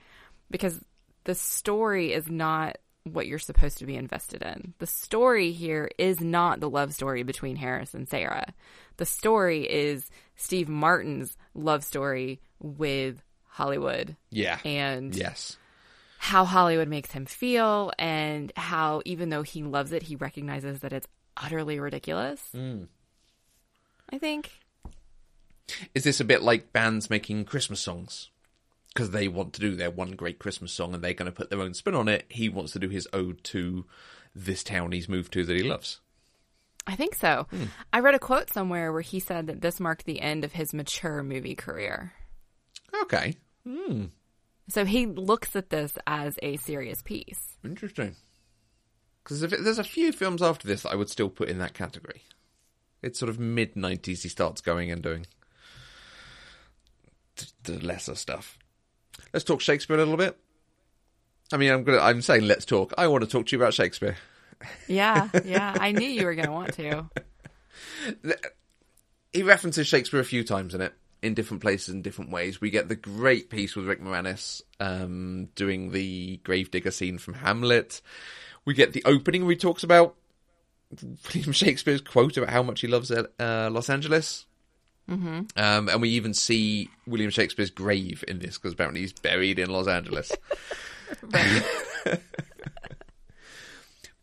Speaker 1: because the story is not what you're supposed to be invested in. The story here is not the love story between Harris and Sarah. The story is Steve Martin's love story with Hollywood
Speaker 2: Yeah.
Speaker 1: and
Speaker 2: yes.
Speaker 1: how Hollywood makes him feel and how even though he loves it, he recognizes that it's utterly ridiculous. Mm. I think.
Speaker 2: Is this a bit like bands making Christmas songs? Because they want to do their one great Christmas song and they're going to put their own spin on it. He wants to do his ode to this town he's moved to that he loves.
Speaker 1: I think so. Hmm. I read a quote somewhere where he said that this marked the end of his mature movie career.
Speaker 2: Okay. Hmm.
Speaker 1: So he looks at this as a serious piece.
Speaker 2: Interesting. Because there's a few films after this that I would still put in that category. It's sort of mid 90s he starts going and doing the lesser stuff. Let's talk Shakespeare a little bit. I mean, I'm gonna. I'm saying let's talk. I want to talk to you about Shakespeare.
Speaker 1: Yeah, yeah. I knew you were going to want to.
Speaker 2: he references Shakespeare a few times in it, in different places in different ways. We get the great piece with Rick Moranis um, doing the gravedigger scene from Hamlet. We get the opening where he talks about William Shakespeare's quote about how much he loves uh, Los Angeles. Mm-hmm. Um, and we even see William Shakespeare's grave in this because apparently he's buried in Los Angeles.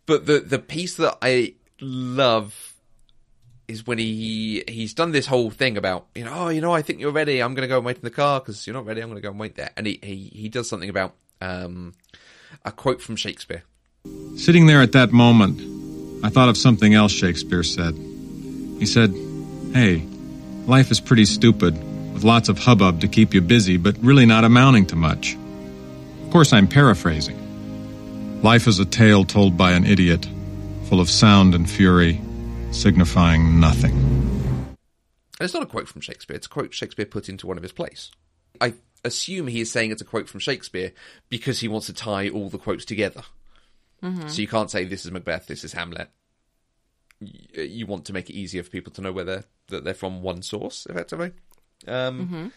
Speaker 2: but the the piece that I love is when he he's done this whole thing about you know oh you know I think you're ready I'm going to go and wait in the car because you're not ready I'm going to go and wait there and he he, he does something about um, a quote from Shakespeare
Speaker 7: Sitting there at that moment, I thought of something else Shakespeare said. He said, Hey, life is pretty stupid, with lots of hubbub to keep you busy, but really not amounting to much. Of course, I'm paraphrasing. Life is a tale told by an idiot, full of sound and fury, signifying nothing.
Speaker 2: and it's not a quote from Shakespeare it's a quote Shakespeare put into one of his plays I assume he is saying it's a quote from Shakespeare because he wants to tie all the quotes together mm-hmm. so you can't say this is Macbeth this is Hamlet you want to make it easier for people to know whether that they're from one source effectively. Um,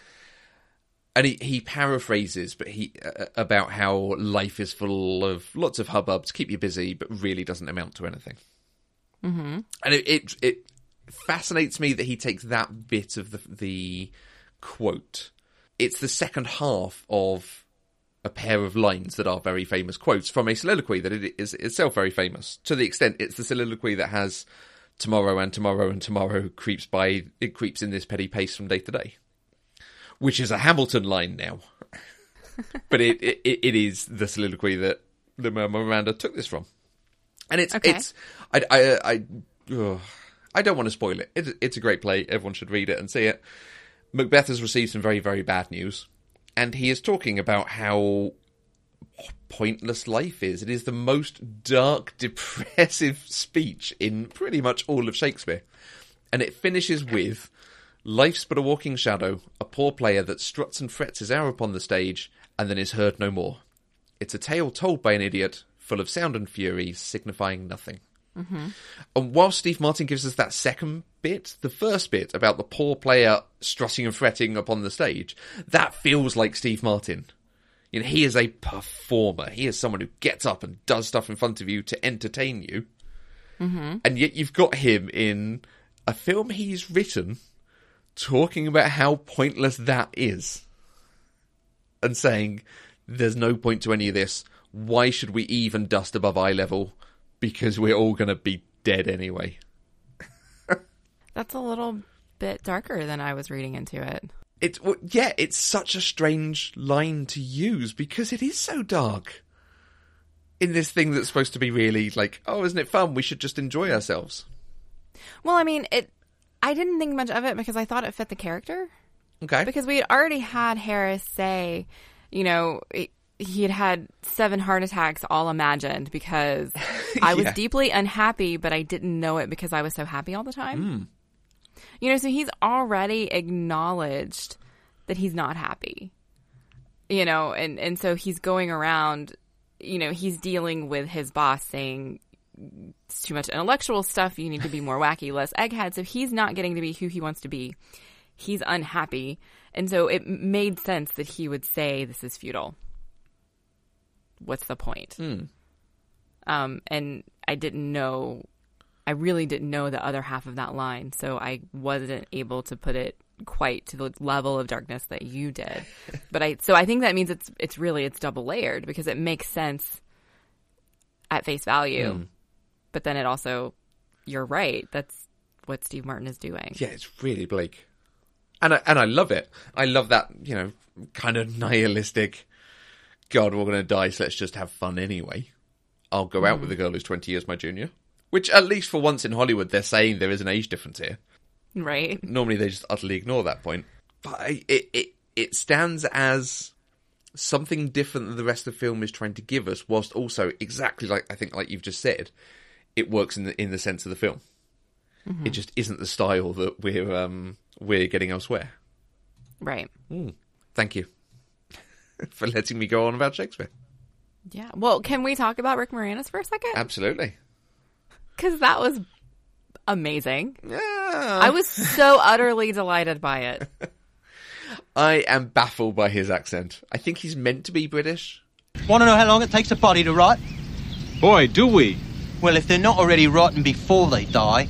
Speaker 2: and he, he paraphrases but he uh, about how life is full of lots of hubbub to keep you busy but really doesn't amount to anything. Mm-hmm. and it, it it fascinates me that he takes that bit of the the quote. It's the second half of a pair of lines that are very famous quotes from a soliloquy that it is itself very famous. To the extent it's the soliloquy that has tomorrow and tomorrow and tomorrow creeps by it creeps in this petty pace from day to day which is a hamilton line now but it, it it is the soliloquy that the miranda took this from and it's
Speaker 1: Okay.
Speaker 2: it's i i i, I don't want to spoil it. It's, it's a great play. Everyone should read it and see it. Macbeth has received some very, very bad news, and he is talking about how pointless life is. It is the most dark, depressive speech in pretty much all of Shakespeare. And it finishes with Life's but a walking shadow, a poor player that struts and frets his hour upon the stage, and then is heard no more. It's a tale told by an idiot, full of sound and fury, signifying nothing. Mm-hmm. And while Steve Martin gives us that second bit, the first bit about the poor player strutting and fretting upon the stage, that feels like Steve Martin. You know, he is a performer. He is someone who gets up and does stuff in front of you to entertain you. Mm-hmm. And yet you've got him in a film he's written talking about how pointless that is. And saying, there's no point to any of this. Why should we even dust above eye level? Because we're all going to be dead anyway.
Speaker 1: That's a little bit darker than I was reading into it.
Speaker 2: It's yeah, it's such a strange line to use because it is so dark. In this thing that's supposed to be really like, oh, isn't it fun? We should just enjoy ourselves.
Speaker 1: Well, I mean, it. I didn't think much of it because I thought it fit the character.
Speaker 2: Okay.
Speaker 1: Because we had already had Harris say, you know, he had had seven heart attacks all imagined because I was
Speaker 2: Yeah.
Speaker 1: deeply unhappy, but I didn't know it because I was so happy all the time. Hmm. You know, so he's already acknowledged that he's not happy. You know, and and so he's going around, you know, he's dealing with his boss saying it's too much intellectual stuff, you need to be more wacky, less egghead. So he's not getting to be who he wants to be. He's unhappy. And so it made sense that he would say this is futile. What's the point? Um, and I didn't know, I really didn't know the other half of that line, so I wasn't able to put it quite to the level of darkness that you did. but I, so I think that means it's it's really it's double layered because it makes sense at face value, hmm. but then it also, you're right, that's what Steve Martin is doing.
Speaker 2: Yeah, it's really bleak, and I, and I love it. I love that you know kind of nihilistic. God, we're going to die, so let's just have fun anyway. I'll go out with hmm. a girl who's twenty years my junior. Which, at least for once in Hollywood, they're saying there is an age difference here.
Speaker 1: Right?
Speaker 2: normally they just utterly ignore that point. But I- it it it stands as something different than the rest of the film is trying to give us, whilst also exactly like I think like you've just said, it works in the in the sense of the film. It just isn't the style that we're um we're getting elsewhere.
Speaker 1: Right.
Speaker 2: Thank you for letting me go on about Shakespeare.
Speaker 1: Yeah. Well, can we talk about Rick Moranis for a second?
Speaker 2: Absolutely.
Speaker 1: Because that was amazing.
Speaker 2: Yeah.
Speaker 1: I was so utterly delighted by it.
Speaker 2: I am baffled by his accent. I think he's meant to be British.
Speaker 3: Want to know how long it takes a body to rot?
Speaker 7: Boy, do we.
Speaker 3: Well, if they're not already rotten before they die,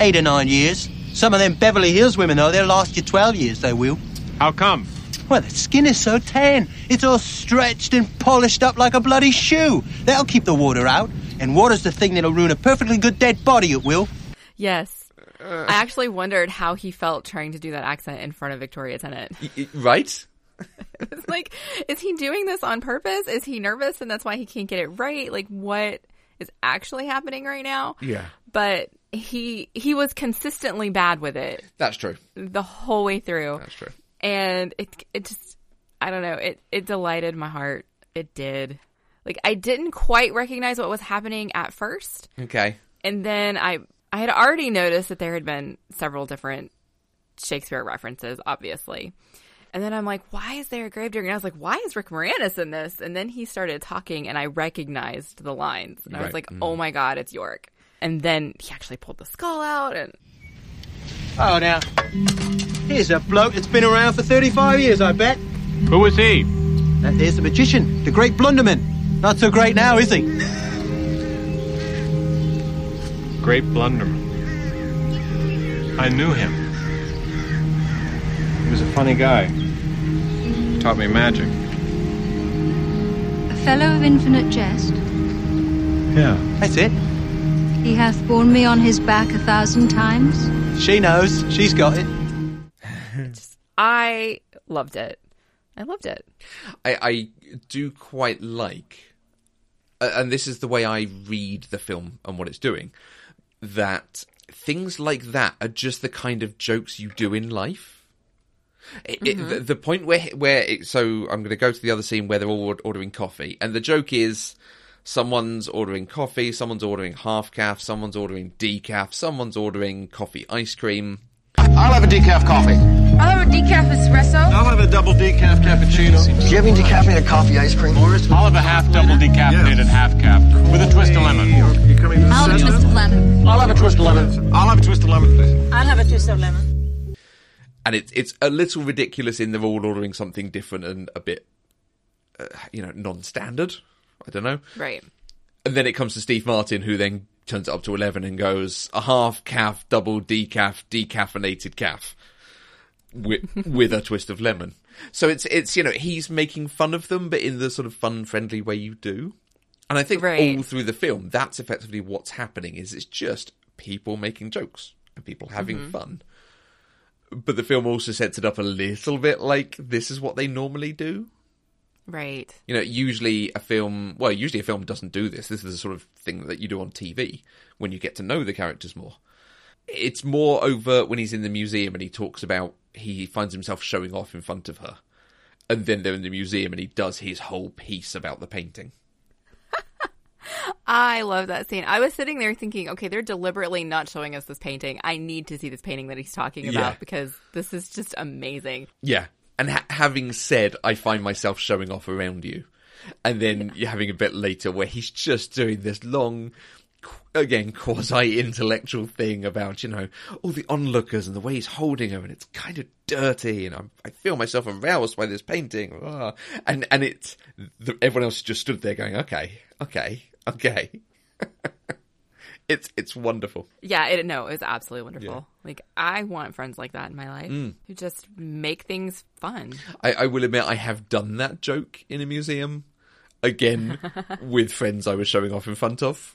Speaker 3: eight or nine years. Some of them Beverly Hills women, though, they'll last you 12 years, they will.
Speaker 7: How come?
Speaker 3: Well, the skin is so tan. It's all stretched and polished up like a bloody shoe. That'll keep the water out. And water's the thing that'll ruin a perfectly good dead body, it will.
Speaker 1: Yes. Uh. I actually wondered how he felt trying to do that accent in front of Victoria Tennant.
Speaker 2: Y- y- Right?
Speaker 1: It's like, is he doing this on purpose? Is he nervous and that's why he can't get it right? Like, what is actually happening right now?
Speaker 2: Yeah.
Speaker 1: But he he was consistently bad with it
Speaker 2: That's true.
Speaker 1: the whole way through.
Speaker 2: That's true.
Speaker 1: and it it just I don't know it it delighted my heart. It did. Like I didn't quite recognize what was happening at first,
Speaker 2: Okay.
Speaker 1: and then I I had already noticed that there had been several different Shakespeare references, obviously. And then I'm like, why is there a gravedigger? And I was like, why is Rick Moranis in this? And then he started talking, and I recognized the lines, and I was
Speaker 2: Right.
Speaker 1: like, mm. oh my god, it's Yorick. And then he actually pulled the skull out, and
Speaker 3: Oh, now, here's a bloke that's been around for 35 years, I bet.
Speaker 7: Who was he?
Speaker 3: That there's the magician, the great blunderman. Not so great now, is he?
Speaker 7: Great blunderman. I knew him. He was a funny guy. He Taught me magic.
Speaker 6: A fellow of infinite jest.
Speaker 7: Yeah.
Speaker 3: That's it.
Speaker 6: He hath borne me on his back a thousand times.
Speaker 3: She knows. She's got it.
Speaker 1: I loved it. I loved it.
Speaker 2: I, I do quite like, and this is the way I read the film and what it's doing, that things like that are just the kind of jokes you do in life. It, it- mm-hmm. the, the point where where it, so I'm going to go to the other scene where they're all ordering coffee, and the joke is someone's ordering coffee, someone's ordering half caf, someone's ordering decaf, someone's ordering coffee ice cream.
Speaker 5: I'll have a decaf coffee.
Speaker 8: I'll have a decaf espresso.
Speaker 5: I'll have a double decaf cappuccino.
Speaker 9: Do you have any decaffeinated coffee ice cream?
Speaker 5: Morris,
Speaker 7: I'll have a half double decaffeinated half caf with a twist of lemon.
Speaker 5: You coming to the
Speaker 8: I'll have a twist of lemon.
Speaker 9: I'll have a twist of lemon.
Speaker 5: I'll have a twist of lemon, please.
Speaker 10: I'll have a twist of lemon.
Speaker 2: and it's it's a little ridiculous in they're all ordering something different and a bit, uh, you know, non-standard. I don't know.
Speaker 1: Right.
Speaker 2: And then it comes to Steve Martin, who then turns it up to eleven and goes a half caf, double decaf, decaffeinated caf with with a twist of lemon. So it's it's you know he's making fun of them, but in the sort of fun, friendly way you do. And I think
Speaker 1: Right.
Speaker 2: all through the film, that's effectively what's happening. Is it's just people making jokes and people having mm-hmm. fun. But the film also sets it up a little bit like this is what they normally do.
Speaker 1: Right.
Speaker 2: You know, usually a film, well, usually a film doesn't do this. This is the sort of thing that you do on TV when you get to know the characters more. It's more overt when he's in the museum and he talks about, he finds himself showing off in front of her. And then they're in the museum and he does his whole piece about the painting.
Speaker 1: I love that scene. I was sitting there thinking, okay, they're deliberately not showing us this painting. I need to see this painting that he's talking about
Speaker 2: Yeah.
Speaker 1: because this is just amazing.
Speaker 2: Yeah. And ha- having said, I find myself showing off around you. And then you're having a bit later where he's just doing this long, again, quasi intellectual thing about, you know, all the onlookers and the way he's holding her and it's kind of dirty and I'm, I feel myself aroused by this painting. Ah. And, and it's, the, everyone else just stood there going, okay, okay, okay. it's, it's wonderful.
Speaker 1: Yeah, it, no, it was absolutely wonderful. Like, I want friends like that in my life
Speaker 2: Mm.
Speaker 1: who just make things fun.
Speaker 2: I, I will admit I have done that joke in a museum. Again, with friends I was showing off in front of.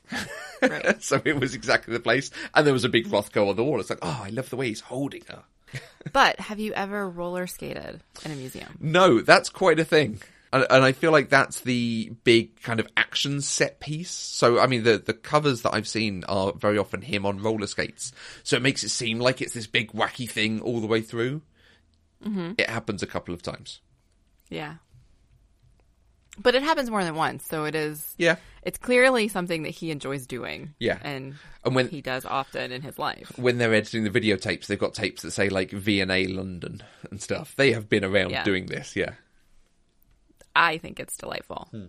Speaker 1: Right.
Speaker 2: so it was exactly the place. And there was a big Rothko on the wall. It's like, oh, I love the way he's holding her.
Speaker 1: But have you ever roller skated in a museum?
Speaker 2: No, that's quite a thing. And, and I feel like that's the big kind of action set piece. So, I mean, the, the covers that I've seen are very often him on roller skates. So it makes it seem like it's this big wacky thing all the way through.
Speaker 1: Mm-hmm.
Speaker 2: It happens a couple of times.
Speaker 1: Yeah. But it happens more than once, so it is.
Speaker 2: Yeah.
Speaker 1: It's clearly something that he enjoys doing.
Speaker 2: Yeah.
Speaker 1: And,
Speaker 2: And when-
Speaker 1: he does often in his life.
Speaker 2: when they're editing the videotapes, they've got tapes that say like V&A London and stuff. They have been around
Speaker 1: Yeah.
Speaker 2: doing this, yeah.
Speaker 1: I think it's delightful.
Speaker 2: Hmm.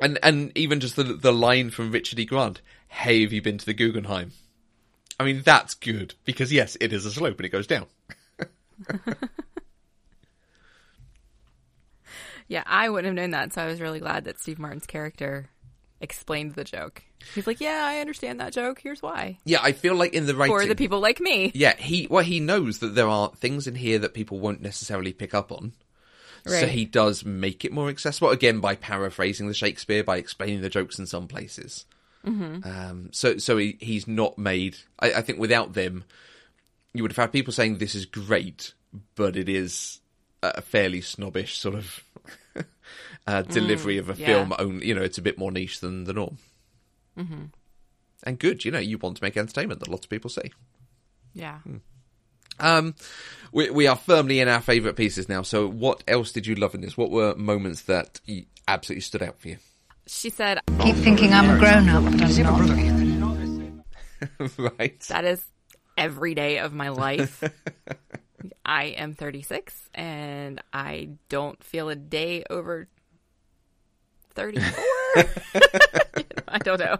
Speaker 2: And and even just the the line from Richard E. Grant, "Hey, have you been to the Guggenheim?" I mean, that's good because yes, it is a slope and it goes down.
Speaker 1: Yeah, I wouldn't have known that, so I was really glad that Steve Martin's character explained the joke. He's like, "Yeah, I understand that joke. Here's why."
Speaker 2: Yeah, I feel like in the writing,
Speaker 1: For the people like me.
Speaker 2: Yeah, he well he knows that there are things in here that people won't necessarily pick up on. So he does make it more accessible again by paraphrasing the Shakespeare by explaining the jokes in some places.
Speaker 1: Mhm.
Speaker 2: Um, so so he, he's not made. I, I think without them, you would have had people saying this is great, but it is a fairly snobbish sort of uh, delivery
Speaker 1: Mm,
Speaker 2: of a
Speaker 1: yeah.
Speaker 2: film. Only you know it's a bit more niche than the norm,
Speaker 1: hmm
Speaker 2: and good. You know you want to make entertainment that lots of people see.
Speaker 1: Yeah.
Speaker 2: Um, we, we are firmly in our favourite pieces now. So, what else did you love in this? What were moments that y- absolutely stood out for you?
Speaker 1: She said,
Speaker 6: Keep thinking I'm a grown up, but I'm not.
Speaker 2: right.
Speaker 1: That is every day of my life. I am 36 and I don't feel a day over 34. I don't know.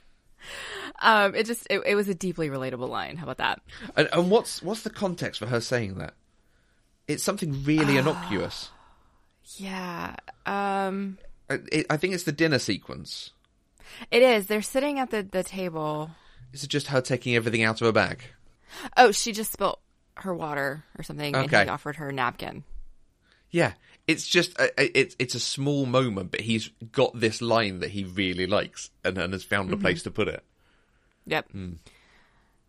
Speaker 1: um, it just, it, it was a deeply relatable line. How about that?
Speaker 2: And, and what's what's the context for her saying that? It's something really innocuous.
Speaker 1: Yeah. Um,
Speaker 2: I, it, I think it's the dinner sequence.
Speaker 1: it is. They're sitting at the, the table.
Speaker 2: Is it just her taking everything out of her bag?
Speaker 1: Oh, she just spilt her water or something and he offered her a napkin.
Speaker 2: Yeah, it's just a, a- it's it's a small moment, but he's got this line that he really likes and, and has found a
Speaker 1: Mhm.
Speaker 2: place to put it.
Speaker 1: Yep.
Speaker 2: Mm.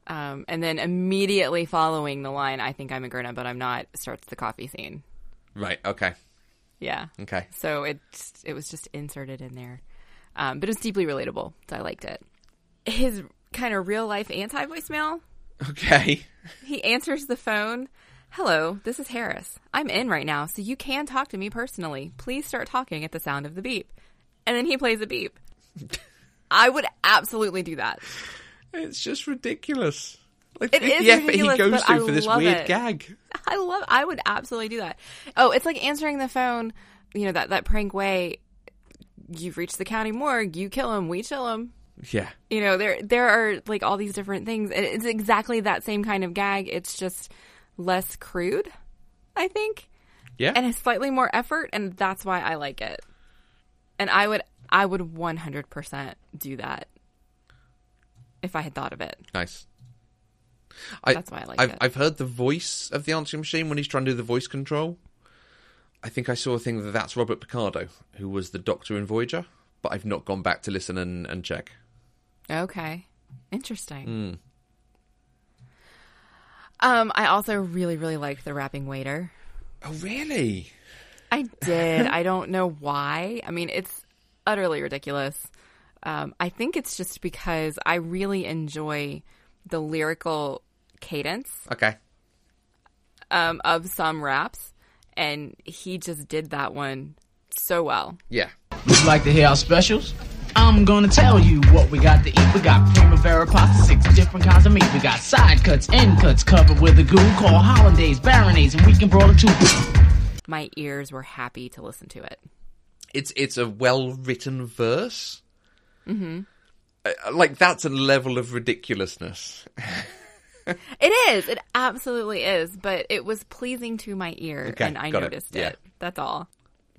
Speaker 1: Um, and then immediately following the line, I think I'm a grown up, but I'm not, starts the coffee scene.
Speaker 2: Right. Okay.
Speaker 1: Yeah.
Speaker 2: Okay.
Speaker 1: So it, it was just inserted in there. Um, but it was deeply relatable. So I liked it. His kind of real life anti voicemail,
Speaker 2: Okay.
Speaker 1: he answers the phone. Hello, this is Harris. I'm in right now, so you can talk to me personally. Please start talking at the sound of the beep. And then he plays a beep. I would absolutely do that.
Speaker 2: It's just ridiculous. Like,
Speaker 1: It is
Speaker 2: effort
Speaker 1: ridiculous,
Speaker 2: he goes
Speaker 1: but
Speaker 2: through
Speaker 1: I
Speaker 2: for this weird
Speaker 1: it.
Speaker 2: gag.
Speaker 1: I love. I would absolutely do that. Oh, it's like answering the phone. You know that that prank way. You've reached the county morgue. You kill him. We chill him.
Speaker 2: Yeah.
Speaker 1: You know there there are like all these different things. It's exactly that same kind of gag. It's just less crude, I think,
Speaker 2: Yeah.
Speaker 1: and it's slightly more effort, and that's why I like it. And I would I would one hundred percent do that if I had thought of it.
Speaker 2: Nice. I,
Speaker 1: That's why I like
Speaker 2: I've,
Speaker 1: it.
Speaker 2: I've heard the voice of the answering machine when he's trying to do the voice control. I think I saw a thing that that's Robert Picardo, who was the Doctor in Voyager, but I've not gone back to listen and, and check.
Speaker 1: Okay. Interesting.
Speaker 2: Mm.
Speaker 1: Um, I also really, really liked the rapping waiter.
Speaker 2: Oh, really?
Speaker 1: I did. I don't know why. I mean, it's utterly ridiculous. Um, I think it's just because I really enjoy the lyrical cadence
Speaker 2: Okay.
Speaker 1: um, of some raps, and he just did that one so well.
Speaker 2: Yeah.
Speaker 11: Would you like to hear our specials? I'm gonna tell you what we got to eat. We got primavera pasta, six different kinds of meat. We got side cuts, end cuts, covered with a goo called hollandaise, béarnaise, and we can broil it too.
Speaker 1: My ears were happy to listen to it.
Speaker 2: It's it's a well written verse.
Speaker 1: hmm
Speaker 2: Uh, Like that's a level of ridiculousness.
Speaker 1: It is. It absolutely is. But it was pleasing to my ear,
Speaker 2: Okay,
Speaker 1: and I
Speaker 2: got it.
Speaker 1: noticed
Speaker 2: Yeah.
Speaker 1: it. That's all.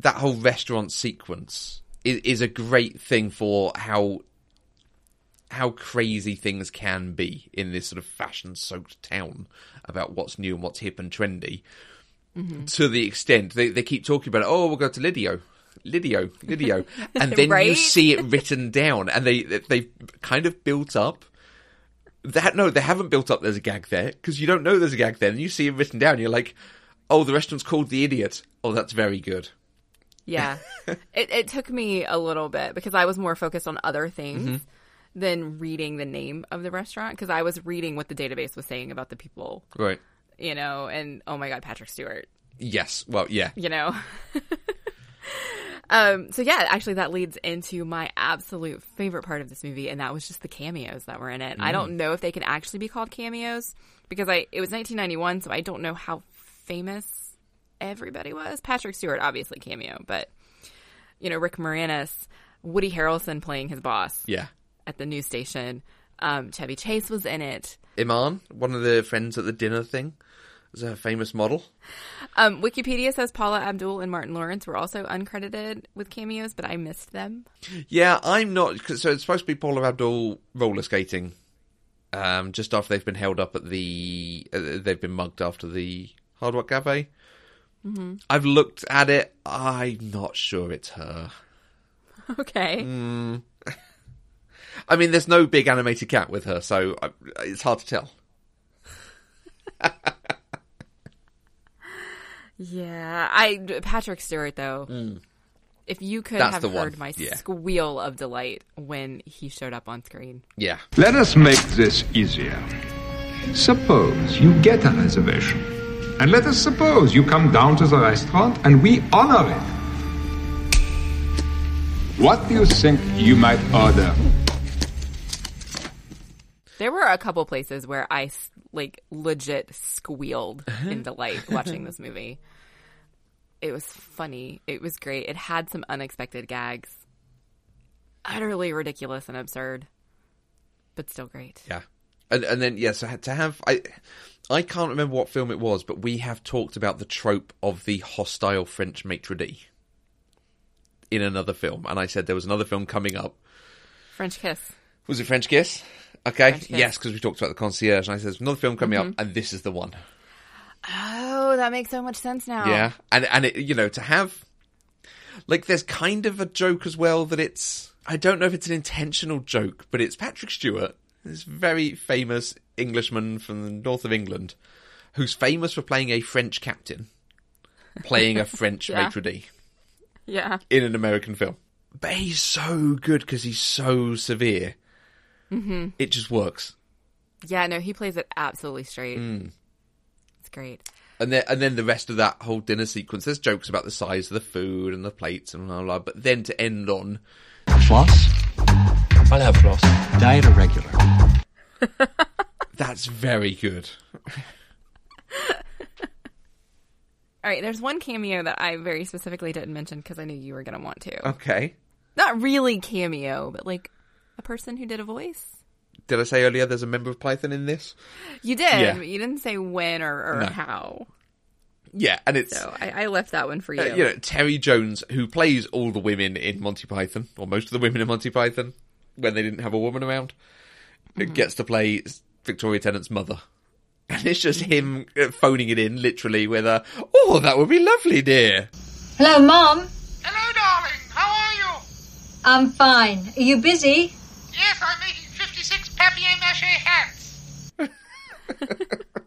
Speaker 2: that whole restaurant sequence is, is a great thing for how how crazy things can be in this sort of fashion soaked town about what's new and what's hip and trendy.
Speaker 1: Mhm.
Speaker 2: To the extent they they keep talking about, it, oh, we'll go to Lidio. Lidio, Lidio, and then you see it written down, and they they kind of built up. That no, they haven't built up. There's a gag there because you don't know there's a gag there, and you see it written down. You're like, oh, the restaurant's called the Idiot. Oh, that's very good.
Speaker 1: Yeah. it, it took me a little bit because I was more focused on other things
Speaker 2: Mhm.
Speaker 1: than reading the name of the restaurant because I was reading what the database was saying about the people,
Speaker 2: Right.
Speaker 1: you know, and oh my God, Patrick Stewart,
Speaker 2: Yes. Well, yeah.
Speaker 1: you know. um, so yeah, actually that leads into my absolute favorite part of this movie, and that was just the cameos that were in it. I
Speaker 2: Mm.
Speaker 1: don't know if they can actually be called cameos because I it was 1991, so I don't know how famous everybody was. Patrick Stewart, obviously cameo, but you know Rick Moranis, Woody Harrelson playing his boss
Speaker 2: Yeah.
Speaker 1: at the news station. Um, Chevy Chase was in it.
Speaker 2: Iman, one of the friends at the dinner thing, was a famous model.
Speaker 1: Um, Wikipedia says Paula Abdul and Martin Lawrence were also uncredited with cameos, but I missed them.
Speaker 2: Yeah, I'm not. 'cause- So it's supposed to be Paula Abdul roller skating. Um, just after they've been held up at the, uh, they've been mugged after the Hard Rock Cafe.
Speaker 1: Mhm.
Speaker 2: I've looked at it. I'm not sure it's her.
Speaker 1: Okay.
Speaker 2: Mm. I mean, there's no big animated cat with her, so I, it's hard to tell.
Speaker 1: Yeah, I Patrick Stewart though. If you could
Speaker 2: That's
Speaker 1: have
Speaker 2: the
Speaker 1: heard
Speaker 2: one,
Speaker 1: my
Speaker 2: yeah.
Speaker 1: squeal of delight when he showed up on screen.
Speaker 2: Yeah.
Speaker 12: Let us make this easier. Suppose you get a reservation. And let us suppose you come down to the restaurant and we honor it. What do you think you might order?
Speaker 1: There were a couple places where I s- like legit squealed in delight watching this movie. It was funny. It was great. It had some unexpected gags. Utterly ridiculous and absurd, but still great.
Speaker 2: Yeah, and and then yes, yeah, so to have I, I can't remember what film it was, but we have talked about the trope of the hostile French maitre d' in another film, and I said there was another film coming up.
Speaker 1: French kiss.
Speaker 2: Was it French Kiss? Okay,
Speaker 1: French Kiss.
Speaker 2: yes, because we talked about the concierge, and I said there's another film coming
Speaker 1: Mhm.
Speaker 2: up, and this is the one.
Speaker 1: Oh, that makes so much sense now.
Speaker 2: Yeah, and and it, you know to have like there's kind of a joke as well that it's I don't know if it's an intentional joke, but it's Patrick Stewart, this very famous Englishman from the north of England, who's famous for playing a French captain, playing a French
Speaker 1: Yeah.
Speaker 2: maitre d'
Speaker 1: Yeah.
Speaker 2: in an American film. But he's so good because he's so severe.
Speaker 1: hmm
Speaker 2: It just works.
Speaker 1: Yeah, no, he plays it absolutely straight.
Speaker 2: Mm.
Speaker 1: It's great.
Speaker 2: And then, and then the rest of that whole dinner sequence, there's jokes about the size of the food and the plates and blah, blah, blah. But then to end on,
Speaker 3: Floss?
Speaker 4: I'll have floss.
Speaker 3: Diet or regular?
Speaker 2: That's very good.
Speaker 1: All right, there's one cameo that I very specifically didn't mention because I knew you were going to want to.
Speaker 2: Okay.
Speaker 1: Not really cameo, but like a person who did a voice.
Speaker 2: Did I say earlier there's a member of Python in this?
Speaker 1: You did,
Speaker 2: Yeah.
Speaker 1: but you didn't say when or, or
Speaker 2: No.
Speaker 1: how.
Speaker 2: Yeah, and it's
Speaker 1: So I, I left that one for you.
Speaker 2: uh, you know Terry Jones, who plays all the women in Monty Python, or most of the women in Monty Python, when they didn't have a woman around,
Speaker 1: Mm-hmm.
Speaker 2: gets to play Victoria Tennant's mother. And it's just him uh, phoning it in, literally, with a, oh, that would be lovely, dear.
Speaker 6: Hello, Mom.
Speaker 13: Hello, darling. How are you?
Speaker 6: I'm fine. Are you busy?
Speaker 13: Yes, I'm making 56 papier-mâché hats.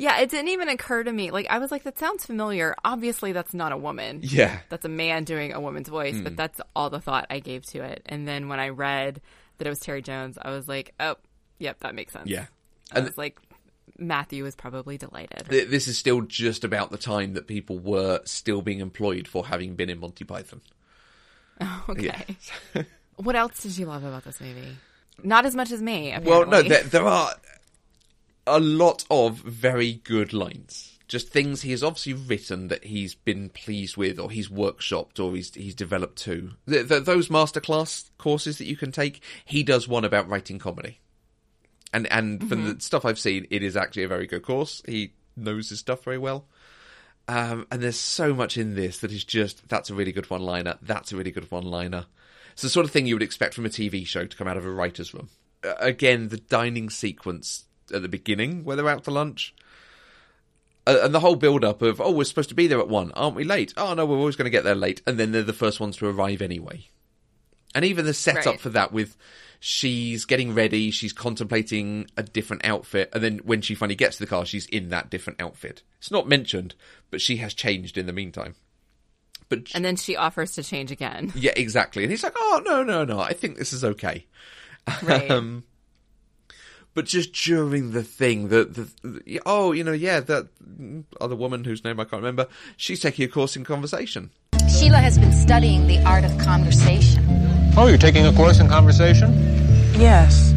Speaker 1: Yeah, it didn't even occur to me. Like I was like, that sounds familiar. Obviously, that's not a woman.
Speaker 2: Yeah.
Speaker 1: that's a man doing a woman's voice.
Speaker 2: Hmm.
Speaker 1: But that's all the thought I gave to it. And then when I read that it was Terry Jones, I was like, oh, yep, that makes sense.
Speaker 2: Yeah.
Speaker 1: I
Speaker 2: And-
Speaker 1: was like, Matthew was probably delighted.
Speaker 2: Th- This is still just about the time that people were still being employed for having been in Monty Python.
Speaker 1: okay. what else did you love about this movie? Not as much as me.
Speaker 2: Well, no, there, there are a lot of very good lines. Just things he has obviously written that he's been pleased with, or he's workshopped, or he's he's developed. Th th those masterclass courses that you can take, he does one about writing comedy, and and from the stuff I've seen, it is actually a very good course. He knows his stuff very well. Um, and there's so much in this that is just that's a really good one liner. That's a really good one liner. It's the sort of thing you would expect from a TV show to come out of a writer's room. Uh, again, the dining sequence at the beginning where they're out to lunch. Uh, and the whole build up of, oh, we're supposed to be there at one. Aren't we late? Oh, no, we're always going to get there late. And then they're the first ones to arrive anyway. And even the setup
Speaker 1: Right.
Speaker 2: for that with she's getting ready, she's contemplating a different outfit, and then when she finally gets to the car, she's in that different outfit. It's not mentioned, but she has changed in the meantime. But
Speaker 1: and then she offers to change again.
Speaker 2: yeah, exactly. And he's like, "Oh no, no, no! I think this is okay."
Speaker 1: Right.
Speaker 2: Um, but just during the thing, that the, the oh, you know, yeah, that other woman whose name I can't remember, she's taking a course in conversation.
Speaker 8: Sheila has been studying the art of conversation.
Speaker 4: Oh, you're taking a course in conversation?
Speaker 10: Yes.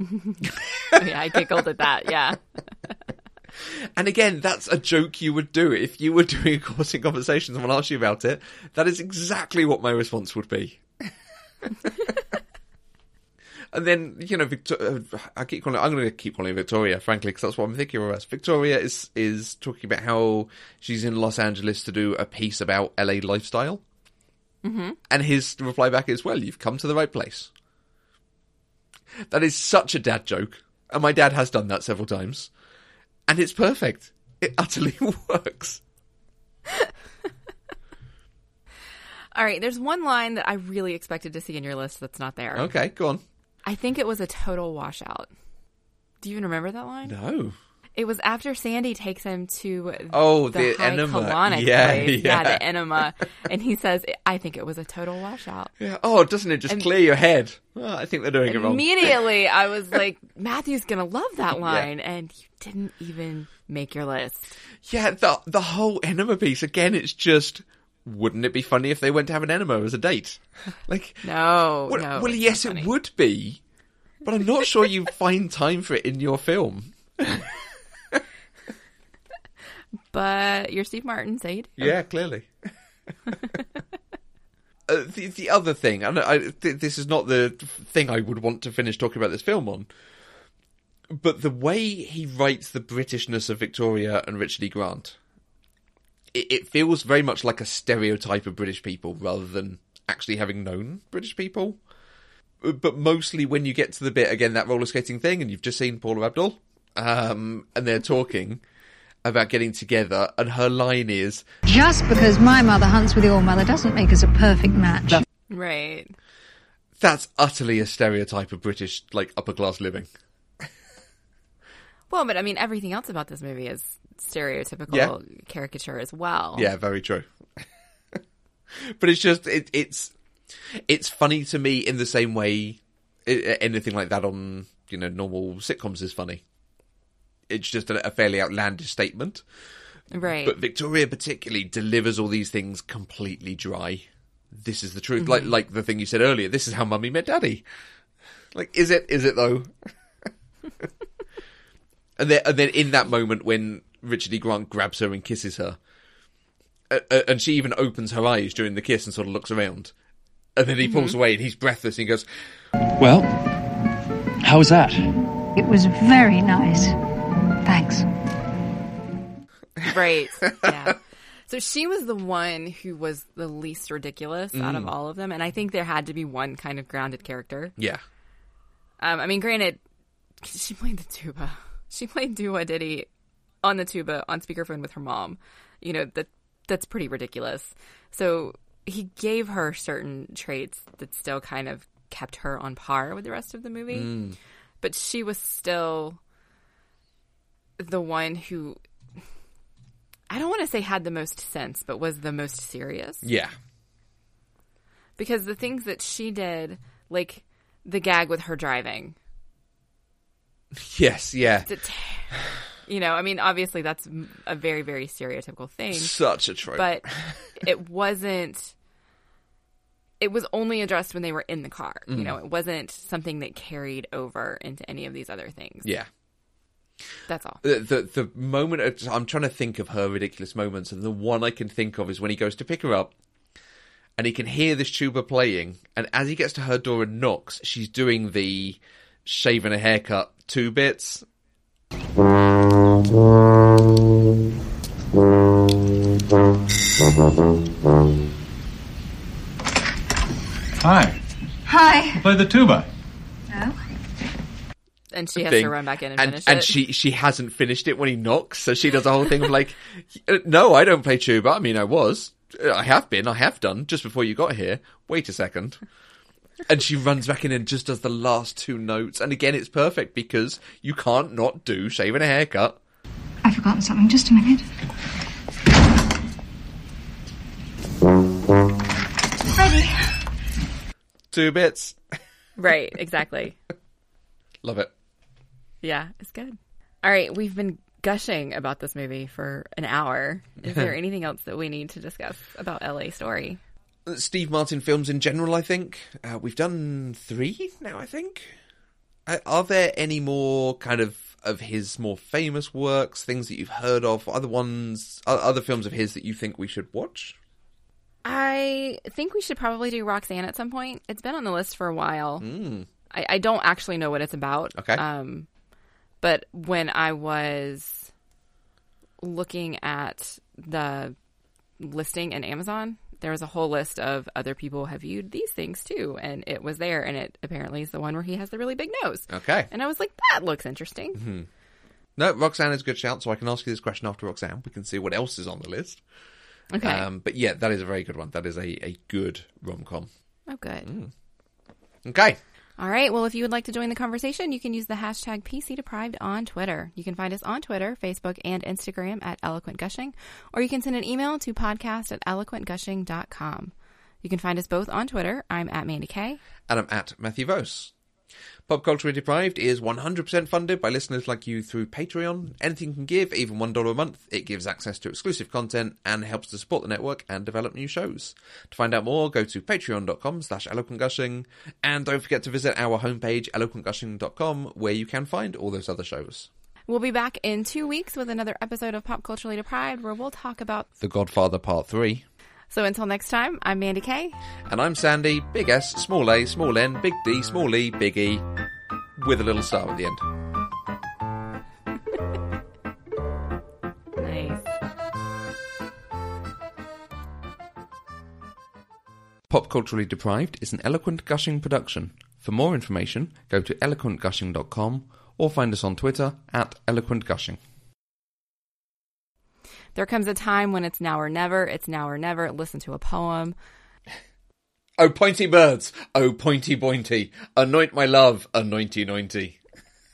Speaker 1: yeah, I giggled at that. Yeah.
Speaker 2: And again, that's a joke you would do if you were doing a course in conversation. Someone asked you about it. That is exactly what my response would be. and then you know, Victor- uh, I keep calling. I'm going to keep calling Victoria, frankly, because that's what I'm thinking of. Us. Victoria is is talking about how she's in Los Angeles to do a piece about LA lifestyle,
Speaker 1: Mm-hmm.
Speaker 2: and his reply back is, "Well, you've come to the right place." That is such a dad joke, and my dad has done that several times, and it's perfect. It utterly works.
Speaker 1: All right, there's one line that I really expected to see in your list that's not there.
Speaker 2: Okay, go on.
Speaker 1: I think it was a total washout. Do you even remember that line?
Speaker 2: No.
Speaker 1: It was after Sandy takes him to
Speaker 2: Oh,
Speaker 1: the,
Speaker 2: the enema. Yeah,
Speaker 1: place.
Speaker 2: yeah.
Speaker 1: the enema. and he says, I think it was a total washout.
Speaker 2: Yeah. Oh, doesn't it just
Speaker 1: And-
Speaker 2: clear your head? Oh, I think they're doing it wrong.
Speaker 1: Immediately, I was like, Matthew's going to love that line. And you didn't even make your list.
Speaker 2: Yeah, the the whole enema piece again. It's just. Wouldn't it be funny if they went to have an enema as a date? Like,
Speaker 1: No,
Speaker 2: well,
Speaker 1: no.
Speaker 2: well yes, it would be, but I'm not sure you find time for it in your film.
Speaker 1: But you're Steve Martin, Said.
Speaker 2: Yeah, clearly. Uh, the the other thing, and I, th- this is not the thing I would want to finish talking about this film on, but the way he writes the Britishness of Victoria and Richard E. Grant, it, it feels very much like a stereotype of British people rather than actually having known British people. Uh, But mostly when you get to the bit again that roller skating thing, and you've just seen Paula Abdul, um, and they're talking about getting together, and her line is,
Speaker 6: Just because my mother hunts with your mother doesn't make us a perfect match.
Speaker 1: Right.
Speaker 2: That's utterly a stereotype of British, like upper class living.
Speaker 1: Well, but I mean, everything else about this movie is stereotypical
Speaker 2: Yeah.
Speaker 1: caricature as well.
Speaker 2: Yeah, very true. but it's just it, it's it's funny to me in the same way i- anything like that on you know normal sitcoms is funny. It's just a, a fairly outlandish statement.
Speaker 1: Right.
Speaker 2: But Victoria particularly delivers all these things completely dry. this is the truth. Like like the thing you said earlier. This is how mummy met daddy. Like, is it? Is it though? and then and then in that moment when Richard E. Grant grabs her and kisses her, uh, uh, and she even opens her eyes during the kiss and sort of looks around, and then he pulls away and he's breathless and he goes,
Speaker 4: Well, how was that?
Speaker 6: It was very nice. Thanks.
Speaker 1: Right. Yeah. So she was the one who was the least ridiculous out of
Speaker 2: Mm.
Speaker 1: all of them, and I think there had to be one kind of grounded character.
Speaker 2: "Yeah,
Speaker 1: Um, I mean, granted, she played the tuba. She played Do Wah Diddy on the tuba on speakerphone with her mom. You know that that's pretty ridiculous. So he gave her certain traits that still kind of kept her on par with the rest of the movie,
Speaker 2: Mm.
Speaker 1: but she was still the one who I don't want to say had the most sense, but was the most serious
Speaker 2: yeah,
Speaker 1: because the things that she did, like the gag with her driving,
Speaker 2: yes, yeah."
Speaker 1: you know, I mean, obviously that's a very, very stereotypical thing,
Speaker 2: Such a trope.
Speaker 1: but it wasn't. It was only addressed when they were in the car. You
Speaker 2: Mm.
Speaker 1: know, it wasn't something that carried over into any of these other things.
Speaker 2: yeah.
Speaker 1: That's all.
Speaker 2: The, the the moment of- I'm trying to think of her ridiculous moments, and the one I can think of is when he goes to pick her up, and he can hear this tuba playing, and as he gets to her door and knocks, she's doing the shaving a haircut two bits.
Speaker 7: Hi.
Speaker 6: Hi.
Speaker 7: Play the tuba.
Speaker 1: And she has
Speaker 2: thing.
Speaker 1: to run back in and,
Speaker 2: and
Speaker 1: finish
Speaker 2: and
Speaker 1: it.
Speaker 2: she she hasn't finished it when he knocks, so she does the whole thing of like, "Uh, no, I don't play tuba. I mean, I was, Uh, I have been, I have done just before you got here. Wait a second. And she runs back in and just does the last two notes. And again, it's perfect because you can't not do shaving a haircut.
Speaker 6: I've forgotten something. Just a minute. Ready.
Speaker 2: Two bits.
Speaker 1: right, exactly.
Speaker 2: Love it.
Speaker 1: Yeah, it's good. All right, we've been gushing about this movie for an hour. Is there anything else that we need to discuss about LA Story?
Speaker 2: Steve Martin films in general, I think. Uh, we've done three now, I think. Uh, are there any more kind of of his more famous works, things that you've heard of, other ones, other films of his that you think we should watch?
Speaker 1: I think we should probably do Roxanne at some point. It's been on the list for a while.
Speaker 2: Mm.
Speaker 1: I, I don't actually know what it's about.
Speaker 2: Okay.
Speaker 1: Um, but when I was looking at the listing in Amazon, there was a whole list of other people have viewed these things too, and it was there, and it apparently is the one where he has the really big nose.
Speaker 2: Okay.
Speaker 1: And I was like, that looks interesting.
Speaker 2: Hmm. No, Roxanne is a good shout, so I can ask you this question after Roxanne. We can see what else is on the list.
Speaker 1: Okay.
Speaker 2: Um, but yeah, that is a very good one. That is a, a good rom com.
Speaker 1: Oh, good.
Speaker 2: Okay.
Speaker 1: All right. Well, if you would like to join the conversation, you can use the hashtag PC Deprived on Twitter. You can find us on Twitter, Facebook, and Instagram at Eloquent Gushing, or you can send an email to podcast at eloquentgushing.com. You can find us both on Twitter. I'm at Mandy Kay.
Speaker 2: And I'm at Matthew Vose. Pop Culture Deprived is 100% funded by listeners like you through Patreon. Anything you can give, even $1 a month. It gives access to exclusive content and helps to support the network and develop new shows. To find out more, go to patreon.com slash eloquentgushing. And don't forget to visit our homepage, eloquentgushing.com, where you can find all those other shows.
Speaker 1: We'll be back in two weeks with another episode of Pop Culturally Deprived where we'll talk about.
Speaker 2: The Godfather Part 3.
Speaker 1: So until next time, I'm Mandy Kay.
Speaker 2: And I'm Sandy, big S, small a, small n, big D, small e, big E, with a little star at the end.
Speaker 1: Nice.
Speaker 2: Pop Culturally Deprived is an Eloquent Gushing production. For more information, go to eloquentgushing.com or find us on Twitter at eloquentgushing.
Speaker 1: There comes a time when it's now or never. It's now or never. Listen to a poem.
Speaker 2: Oh, pointy birds! Oh, pointy pointy! Anoint my love, anointy nointy.